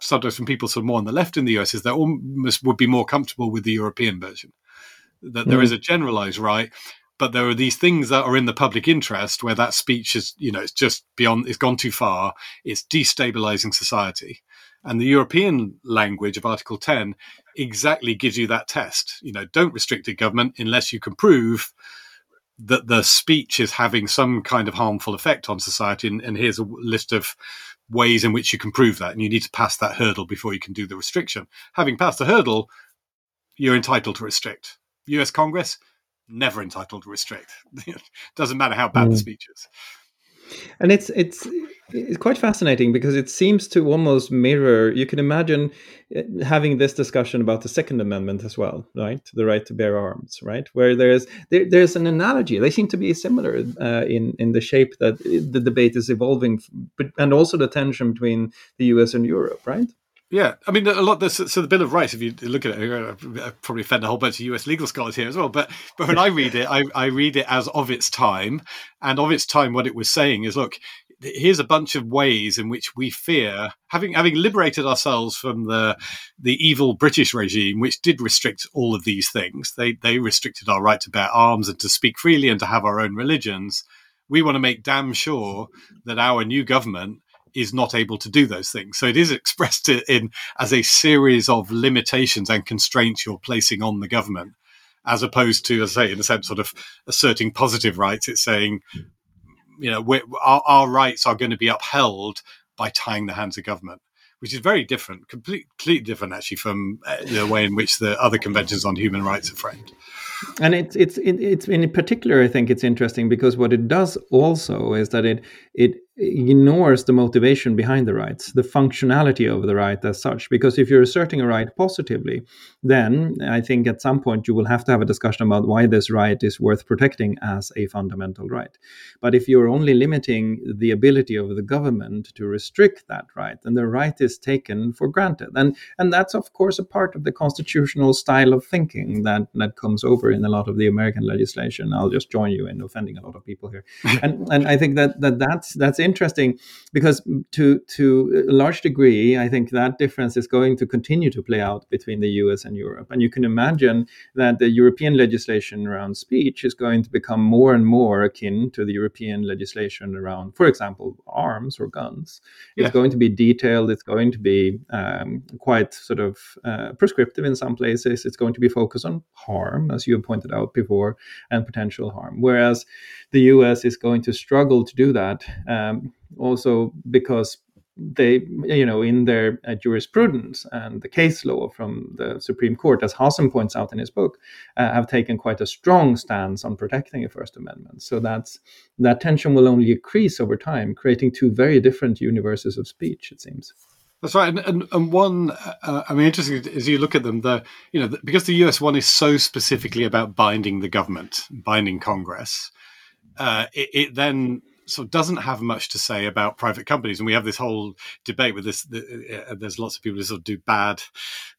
sometimes from people sort of more on the left in the US is they almost would be more comfortable with the European version. That there mm. is a generalized right but there are these things that are in the public interest where that speech is, you know, it's just beyond, it's gone too far. It's destabilizing society. And the European language of Article 10 exactly gives you that test. You know, don't restrict a government unless you can prove that the speech is having some kind of harmful effect on society. And, and, here's a list of ways in which you can prove that. And you need to pass that hurdle before you can do the restriction. Having passed the hurdle, you're entitled to restrict. US Congress, never entitled to restrict. [laughs] Doesn't matter how bad mm. the speech is. And it's it's it's quite fascinating because it seems to almost mirror. You can imagine eh, having this discussion about the Second Amendment as well, right? The right to bear arms, right? Where there's there, there's an analogy. They seem to be similar uh, in in the shape that the debate is evolving, but and also the tension between the U.S. and Europe, right? Yeah, I mean, a lot. This, so the Bill of Rights, if you look at it, I probably offend a whole bunch of U.S. legal scholars here as well. But but when I read it, I, I read it as of its time, and of its time, what it was saying is, look, here's a bunch of ways in which we fear having having liberated ourselves from the the evil British regime, which did restrict all of these things. They they restricted our right to bear arms and to speak freely and to have our own religions. We want to make damn sure that our new government is not able to do those things. So it is [laughs] expressed in as a series of limitations and constraints you're placing on the government, as opposed to, as I say, in a sense, sort of asserting positive rights. It's saying, you know, our, our rights are going to be upheld by tying the hands of government which is very different, completely different actually from uh, the way in which the other conventions on human rights are framed and it's it's it's in particular i think it's interesting because what it does also is that it it ignores the motivation behind the rights, the functionality of the right as such. Because if you're asserting a right positively, then I think at some point you will have to have a discussion about why this right is worth protecting as a fundamental right. But if you're only limiting the ability of the government to restrict that right, then the right is taken for granted. And and that's of course a part of the constitutional style of thinking that that comes over in a lot of the American legislation. I'll just join you in offending a lot of people here. [laughs] and and I think that, that that's that's interesting because to to a large degree, I think that difference is going to continue to play out between the U.S. and Europe. And you can imagine that the European legislation around speech is going to become more and more akin to the European legislation around, for example, arms or guns. It's yeah. going to be detailed. It's going to be um, quite sort of uh, prescriptive in some places. It's going to be focused on harm, as you pointed out before, and potential harm. Whereas the US is going to struggle to do that, um, also because they, you know, in their uh, jurisprudence and the case law from the Supreme Court, as Hasen points out in his book, uh, have taken quite a strong stance on protecting the First Amendment. So that's that tension will only increase over time, creating two very different universes of speech. It seems. That's right, and and, and one, uh, I mean, interesting as you look at them, the you know because the US one is so specifically about binding the government, binding Congress uh, it, it, then sort of doesn't have much to say about private companies, and we have this whole debate with this. The, uh, there's lots of people who sort of do bad,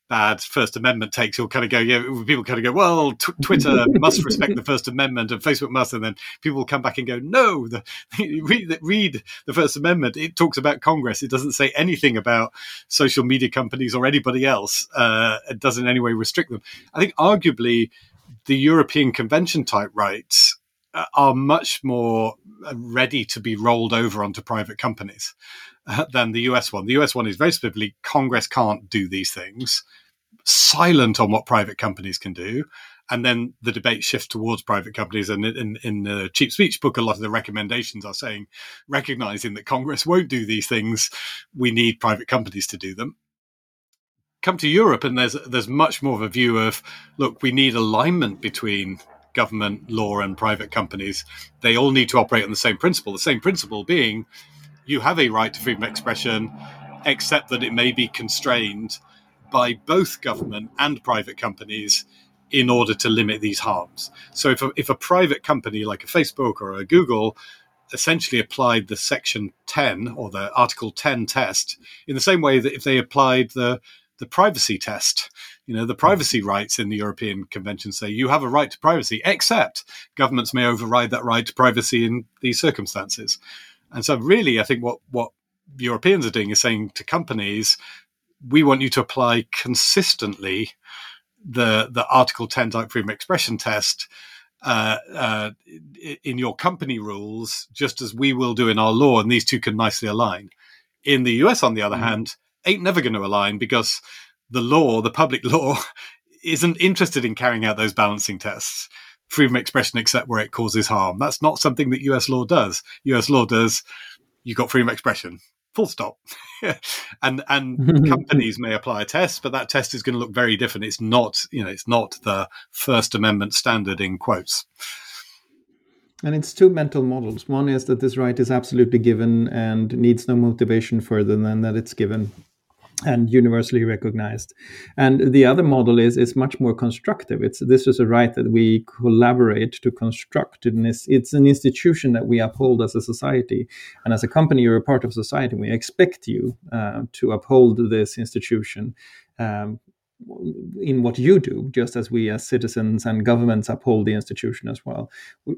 bad First Amendment takes. Who'll kind of go, yeah, people kind of go, well, Twitter [laughs] must respect the First Amendment, and Facebook must, and then people will come back and go, no, the, [laughs] read, read the First Amendment. It talks about Congress. It doesn't say anything about social media companies or anybody else. Uh, it doesn't in any way restrict them. I think arguably the European Convention type rights uh, are much more uh, ready to be rolled over onto private companies uh, than the US one. The US one is very specifically Congress can't do these things, silent on what private companies can do. And then the debate shifts towards private companies. And in, in the cheap speech book, a lot of the recommendations are saying, recognizing that Congress won't do these things, we need private companies to do them come to Europe, and there's there's much more of a view of look, we need alignment between government, law, and private companies. They all need to operate on the same principle. The same principle being, you have a right to freedom of expression, except that it may be constrained by both government and private companies in order to limit these harms. So if a, if a private company like a Facebook or a Google essentially applied the section 10 or the article 10 test in the same way that if they applied the the privacy test. You know, the privacy rights in the European Convention say you have a right to privacy, except governments may override that right to privacy in these circumstances. And so, really, I think what what Europeans are doing is saying to companies, we want you to apply consistently the the Article 10 type freedom of expression test uh, uh, in your company rules, just as we will do in our law, and these two can nicely align. In the US, on the other mm. hand, ain't never going to align because the law, the public [laughs] law, isn't interested in carrying out those balancing tests. Freedom of expression, except where it causes harm. That's not something that US law does. US law does, you've got freedom of expression. Full stop. [laughs] and and [laughs] companies may apply a test, but that test is going to look very different. It's not, you know, it's not the First Amendment standard in quotes. And it's two mental models. One is that this right is absolutely given and needs no motivation further than that it's given and universally recognized. And the other model is is much more constructive. It's this is a right that we collaborate to construct. And it's, it's an institution that we uphold as a society. And as a company, you're a part of society. We expect you uh, to uphold this institution. Um, in what you do, just as we as citizens and governments uphold the institution as well,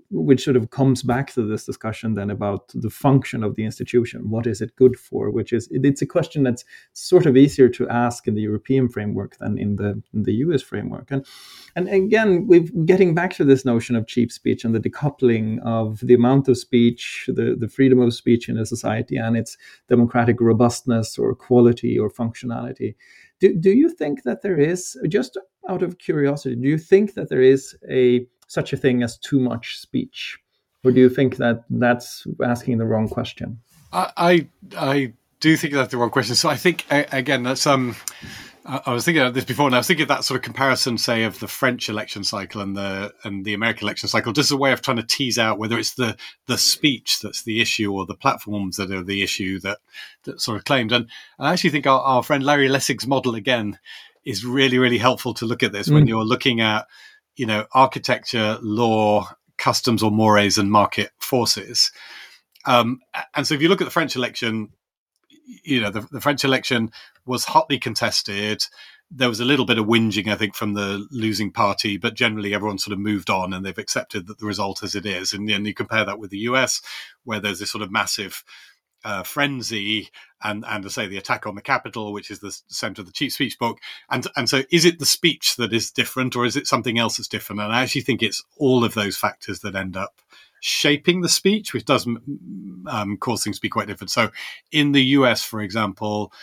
which sort of comes back to this discussion then about the function of the institution. What is it good for? Which is it's a question that's sort of easier to ask in the European framework than in the in the US framework. And and again, we're getting back to this notion of cheap speech and the decoupling of the amount of speech, the, the freedom of speech in a society and its democratic robustness or quality or functionality. Do, do you think that there is, just out of curiosity, do you think that there is a such a thing as too much speech? Or do you think that that's asking the wrong question? I, I, I do think that's the wrong question. So I think, again, that's. um I was thinking of this before, and I was thinking of that sort of comparison, say, of the French election cycle and the and the American election cycle, just as a way of trying to tease out whether it's the the speech that's the issue or the platforms that are the issue that that sort of claimed. And I actually think our, our friend Larry Lessig's model again is really really helpful to look at this mm. when you're looking at you know architecture, law, customs or mores, and market forces. Um, and so if you look at the French election, you know, the, the French election was hotly contested. There was a little bit of whinging, I think, from the losing party, but generally everyone sort of moved on and they've accepted that the result as it is. And, and you compare that with the US, where there's this sort of massive uh, frenzy and and to say the attack on the Capitol, which is the center of the cheap speech book, and and so is it the speech that is different, or is it something else that's different? And I actually think it's all of those factors that end up shaping the speech, which does um, cause things to be quite different. So, in the US, for example,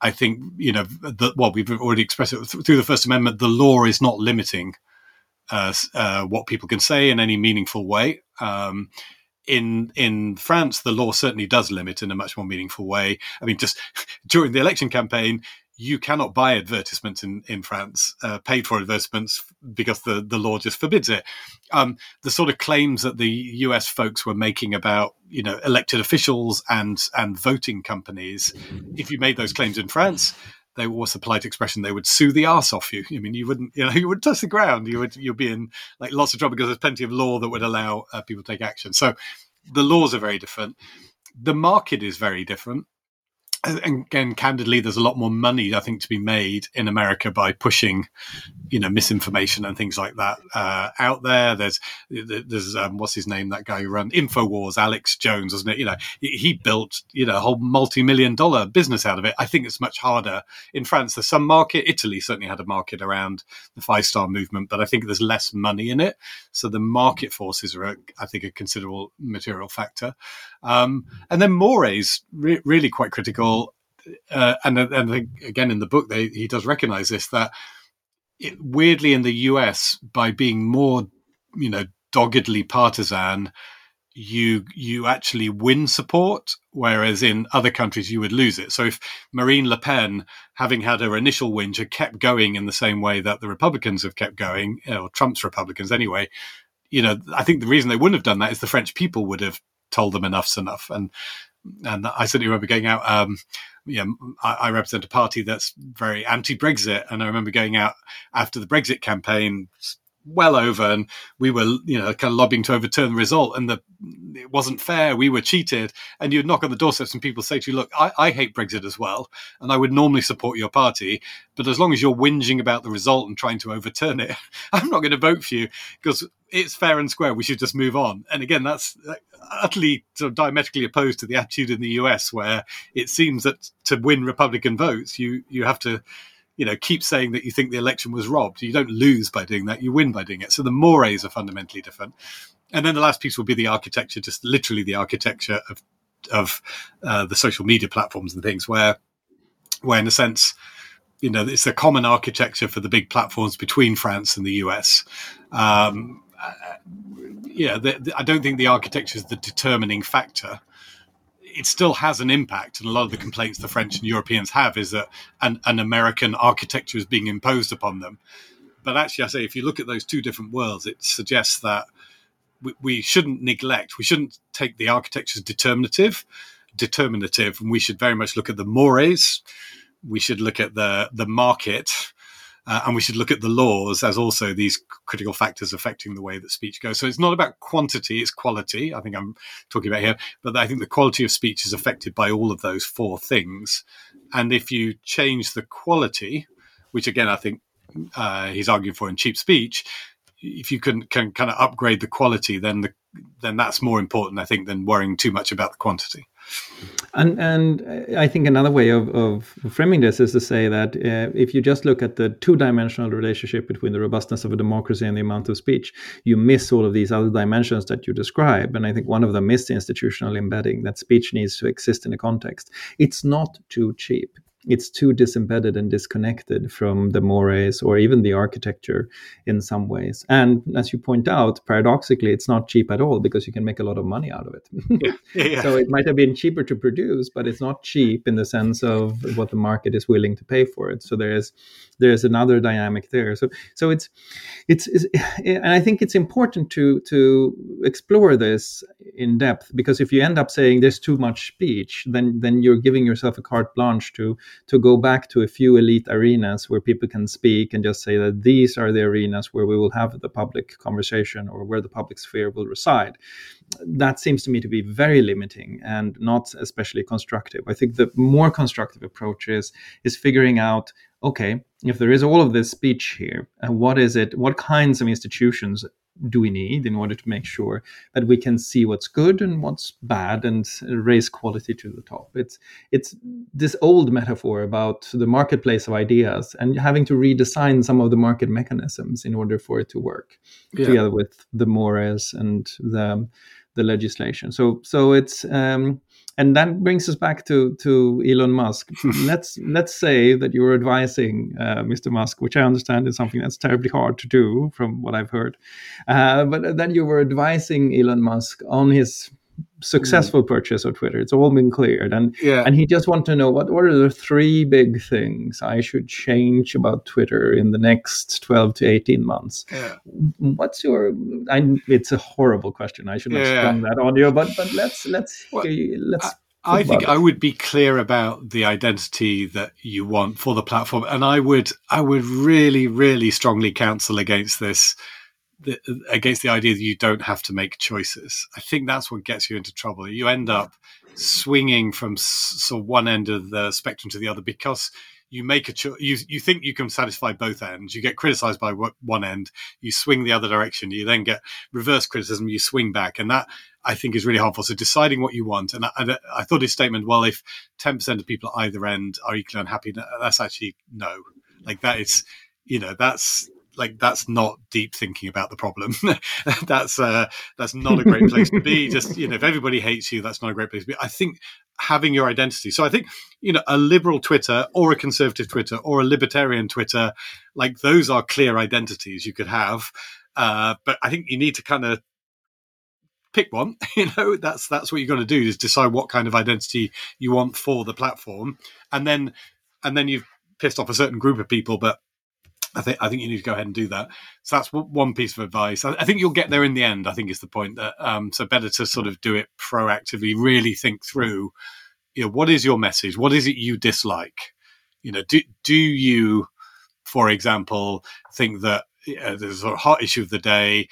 I think you know the, well we've already expressed it through the First Amendment. The law is not limiting uh, uh, what people can say in any meaningful way. Um, in in France, the law certainly does limit in a much more meaningful way. I mean, just [laughs] during the election campaign, you cannot buy advertisements in in France, uh, paid for advertisements, because the the law just forbids it. Um, the sort of claims that the U.S. folks were making about you know elected officials and and voting companies, if you made those claims in France, they what's the polite expression? They would sue the ass off you. I mean, you wouldn't, you know, [laughs] you would touch the ground. You would, you'd be in like lots of trouble because there's plenty of law that would allow uh, people to take action. So the laws are very different. The market is very different and again, candidly, there's a lot more money I think to be made in America by pushing you know misinformation and things like that uh, out there. There's there's um, what's his name that guy who ran Infowars, Alex Jones, wasn't it? You know he built you know a whole multi million dollar business out of it. I think it's much harder in France. There's some market. Italy certainly had a market around the five star movement, but I think there's less money in it. So the market forces are, I think, a considerable material factor. Um, and then More's re- really quite critical. Uh, and, and I think again in the book they, he does recognize this that it, weirdly in the US by being more you know doggedly partisan you you actually win support whereas in other countries you would lose it so if Marine Le Pen having had her initial win had kept going in the same way that the Republicans have kept going or Trump's Republicans anyway you know I think the reason they wouldn't have done that is the French people would have told them enough's enough and and I certainly remember going out. Um, you know, I, I, represent a party that's very anti-Brexit, and I remember going out after the Brexit campaign, well over, and we were, you know, kind of lobbying to overturn the result, and the it wasn't fair. We were cheated, and you'd knock on the doorsteps, and people say to you, "Look, I, I hate Brexit as well, and I would normally support your party, but as long as you're whinging about the result and trying to overturn it, [laughs] I'm not going to vote for you because it's fair and square. We should just move on." And again, that's utterly sort of diametrically opposed to the attitude in the US, where it seems that to win Republican votes, you you have to you know, keep saying that you think the election was robbed. You don't lose by doing that; you win by doing it. So the mores are fundamentally different. And then the last piece will be the architecture, just literally the architecture of of uh, the social media platforms and things, where where in a sense, you know, it's a common architecture for the big platforms between France and the US. Um, uh, yeah, the, the, I don't think the architecture is the determining factor it still has an impact. And a lot of the complaints the French and Europeans have is that an, an American architecture is being imposed upon them. But actually, I say if you look at those two different worlds, it suggests that we, we shouldn't neglect, we shouldn't take the architecture as determinative, determinative, and we should very much look at the mores. We should look at the the market uh, and we should look at the laws as also these critical factors affecting the way that speech goes. So it's not about quantity, it's quality. I think I'm talking about here, but I think the quality of speech is affected by all of those four things. And if you change the quality, which again, I think uh, he's arguing for in cheap speech, if you can, can kind of upgrade the quality, then the, then that's more important, I think, than worrying too much about the quantity. And and I think another way of, of framing this is to say that uh, if you just look at the two-dimensional relationship between the robustness of a democracy and the amount of speech, you miss all of these other dimensions that you describe. And I think one of them is the institutional embedding that speech needs to exist in a context. It's not too cheap it's too disembedded and disconnected from the mores or even the architecture in some ways. And as you point out, paradoxically, it's not cheap at all because you can make a lot of money out of it. yeah. Yeah. [laughs] so it might have been cheaper to produce, but it's not cheap in the sense of what the market is willing to pay for it. So there is there's another dynamic there. So so it's it's, it's and I think it's important to to explore this in depth because if you end up saying there's too much speech, then then you're giving yourself a carte blanche to to go back to a few elite arenas where people can speak and just say that these are the arenas where we will have the public conversation or where the public sphere will reside. That seems to me to be very limiting and not especially constructive. I think the more constructive approach is is figuring out okay, if there is all of this speech here, and what is it? What kinds of institutions do we need in order to make sure that we can see what's good and what's bad and raise quality to the top it's it's this old metaphor about the marketplace of ideas and having to redesign some of the market mechanisms in order for it to work yeah. together with the mores and the the legislation so so it's um, and that brings us back to to Elon Musk. [laughs] let's let's say that you're advising uh, Mr. Musk, which I understand is something that's terribly hard to do, from what I've heard. Uh, but that you were advising Elon Musk on his successful mm. purchase of Twitter. It's all been cleared, and yeah. and he just want to know what what are the three big things I should change about Twitter in the next twelve to eighteen months. Yeah. What's your? I, it's a horrible question. I should have yeah. sprung that on you, but but let's let's well, let's. I, I think it. I would be clear about the identity that you want for the platform, and I would I would really really strongly counsel against this the, against the idea that you don't have to make choices. I think that's what gets you into trouble. You end up swinging from sort of one end of the spectrum to the other because you make a cho- you you think you can satisfy both ends. You get criticized by one end, you swing the other direction. You then get reverse criticism, you swing back, and that I think is really helpful. So deciding what you want, and I, I thought his statement, well, if ten percent of people at either end are equally unhappy, that's actually no. Like that is, you know, that's like that's not deep thinking about the problem. [laughs] that's uh, that's not a great place to be. [laughs] Just you know, if everybody hates you, that's not a great place to be. I think having your identity. So I think you know, a liberal Twitter or a conservative Twitter or a libertarian Twitter, like those are clear identities you could have. Uh, but I think you need to kind of pick one. [laughs] You know, that's that's what you got to do is decide what kind of identity you want for the platform, and then and then you've pissed off a certain group of people, but I think I think you need to go ahead and do that. So that's one piece of advice. I, think you'll get there in the end. I think is the point. That um, so better to sort of do it proactively. Really think through. You know, what is your message? What is it you dislike? You know, do do you, for example, think that uh, there's a hot issue of the day?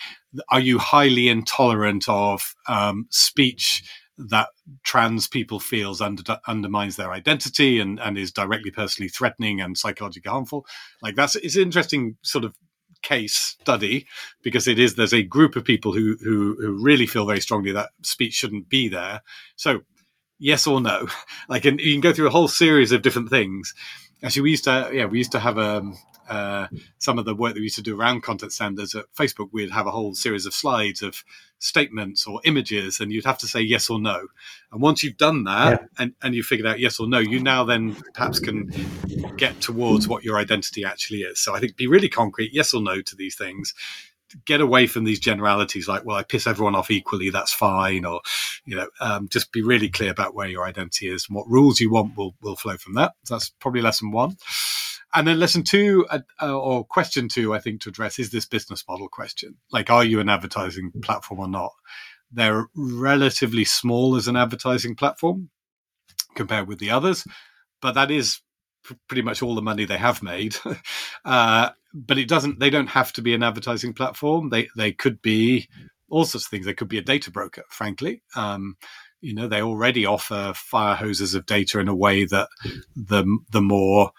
Are you highly intolerant of um, speech that trans people feels under, undermines their identity and, and is directly personally threatening and psychologically harmful. Like that's it's an interesting sort of case study because it is there's a group of people who who, who really feel very strongly that speech shouldn't be there. So yes or no, [laughs] like and you can go through a whole series of different things. Actually, we used to yeah we used to have a um, uh, some of the work that we used to do around content standards at Facebook, we'd have a whole series of slides of statements or images, and you'd have to say yes or no. And once you've done that yeah. and, and you've figured out yes or no, you now then perhaps can get towards what your identity actually is. So I think be really concrete, yes or no to these things. Get away from these generalities like, well, I piss everyone off equally, that's fine, or you know, um, just be really clear about where your identity is and what rules you want will will flow from that. So that's probably lesson one. And then lesson two, uh, uh, or question two, I think to address is this business model question. Like, are you an advertising platform or not? They're relatively small as an advertising platform compared with the others, but that is pretty much all the money they have made. [laughs] uh, but it doesn't. They don't have to be an advertising platform. They they could be all sorts of things. They could be a data broker, frankly. Um, you know, they already offer fire hoses of data in a way that the the more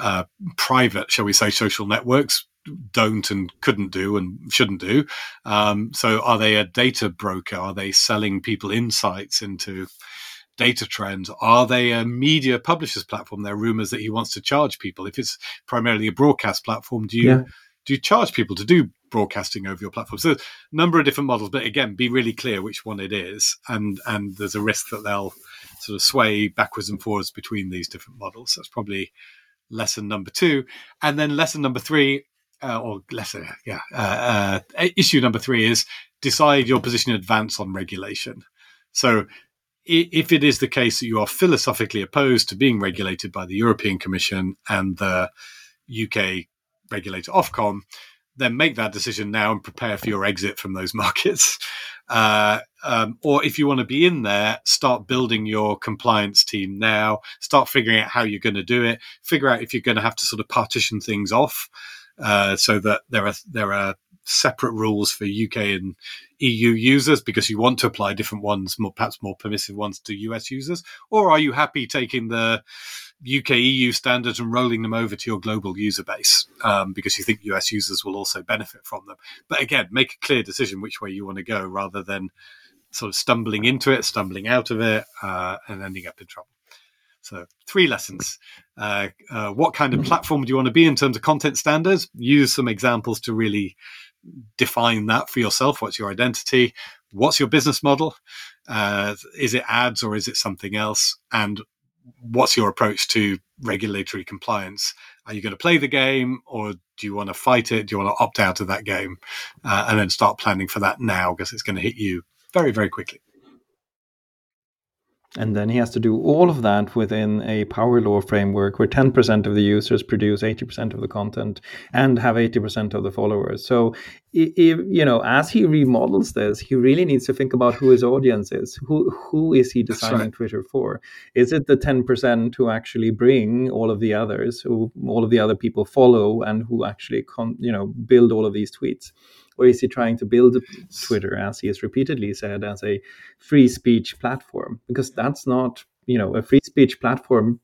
uh, private, shall we say, social networks don't and couldn't do and shouldn't do. Um, so, are they a data broker? Are they selling people insights into data trends? Are they a media publishers platform? There are rumors that he wants to charge people. If it's primarily a broadcast platform, do you yeah. do you charge people to do broadcasting over your platform? So, a number of different models, but again, be really clear which one it is, and and there's a risk that they'll sort of sway backwards and forwards between these different models. That's probably lesson number two. And then lesson number three, uh, or lesson, yeah, uh, uh, issue number three is decide your position in advance on regulation. So if it is the case that you are philosophically opposed to being regulated by the European Commission and the UK regulator Ofcom, then make that decision now and prepare for your exit from those [laughs] markets. Uh, um, or if you want to be in there, start building your compliance team now. Start figuring out how you're going to do it. Figure out if you're going to have to sort of partition things off uh, so that there are there are separate rules for UK and EU users because you want to apply different ones, more perhaps more permissive ones to US users, or are you happy taking the UK EU standards and rolling them over to your global user base um, because you think US users will also benefit from them. But again, make a clear decision which way you want to go rather than sort of stumbling into it, stumbling out of it, uh, and ending up in trouble. So, three lessons. Uh, uh, what kind of platform do you want to be in terms of content standards? Use some examples to really define that for yourself. What's your identity? What's your business model? Uh, is it ads or is it something else? And what's your approach to regulatory compliance? Are you going to play the game or do you want to fight it? Do you want to opt out of that game? Uh, and then start planning for that now because it's going to hit you very, very quickly. And then he has to do all of that within a power law framework where 10% of the users produce 80% of the content and have 80% of the followers. So, if, you know, as he remodels this, he really needs to think about who his audience is. Who who is he designing right. Twitter for? Is it the 10% who actually bring all of the others, who all of the other people follow, and who actually, con, you know, build all of these tweets? Or is he trying to build Twitter, as he has repeatedly said, as a free speech platform? Because that's not, you know, a free speech platform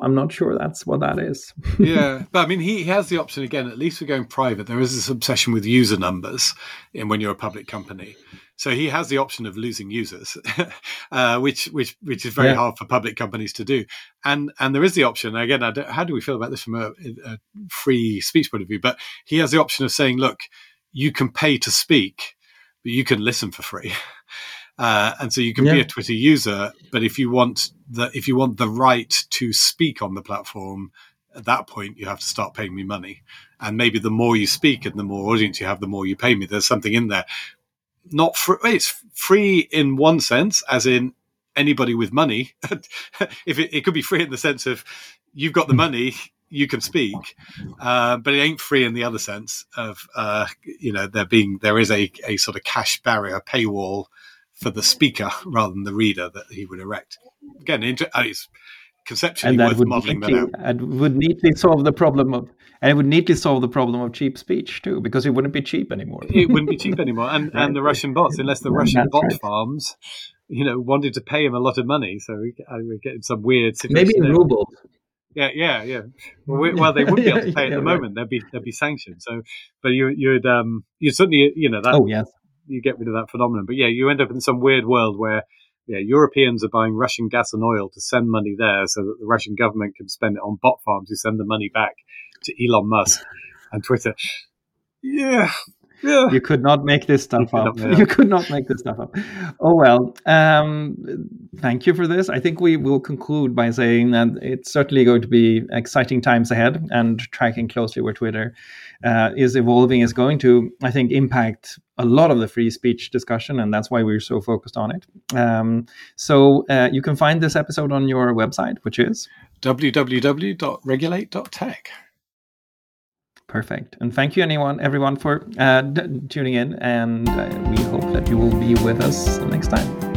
I'm not sure that's what that is. [laughs] yeah, but I mean, he, has the option again. At least we're going private, there is this obsession with user numbers in when you're a public company. So he has the option of losing users, [laughs] uh, which which which is very yeah. hard for public companies to do. And and there is the option again. how do we feel about this from a, a free speech point of view? But he has the option of saying, look, you can pay to speak, but you can listen for free. [laughs] Uh, and so you can yeah. be a Twitter user, but if you want the if you want the right to speak on the platform, at that point you have to start paying me money. And maybe the more you speak and the more audience you have, the more you pay me. There's something in there. Not free. It's free in one sense, as in anybody with money. [laughs] if it, it could be free in the sense of you've got the money, you can speak, uh, but it ain't free in the other sense of uh, you know there being there is a, a sort of cash barrier paywall for the speaker rather than the reader that he would erect. Again, inter- uh, it's conceptually worth modeling neatly, that out. And would neatly solve the problem of and it would neatly solve the problem of cheap speech too, because it wouldn't be cheap anymore. it wouldn't be cheap anymore, and [laughs] and the Russian bots, unless the Russian bot right. farms, you know, wanted to pay him a lot of money, so we, uh, we're getting some weird situation. Maybe in rubles. Yeah, yeah, yeah. Well, we, [laughs] well, they wouldn't be able to pay at yeah, the moment. There'd be there'd be sanctions. So, but you you'd um you'd certainly you know that. Oh yes you get rid of that phenomenon. But yeah, you end up in some weird world where yeah, Europeans are buying Russian gas and oil to send money there so that the Russian government can spend it on bot farms who send the money back to Elon Musk [laughs] and Twitter. Yeah, yeah. You could not make this stuff up. Yeah. You could not make this stuff up. Oh well. Um, thank you for this. I think we will conclude by saying that it's certainly going to be exciting times ahead, and tracking closely where Twitter uh, is evolving is going to, I think, impact a lot of the free speech discussion, and that's why we're so focused on it. Um, so uh, you can find this episode on your website, which is www.regulate.tech. Perfect. And thank you, anyone, everyone, for uh, d- tuning in. And uh, we hope that you will be with us next time.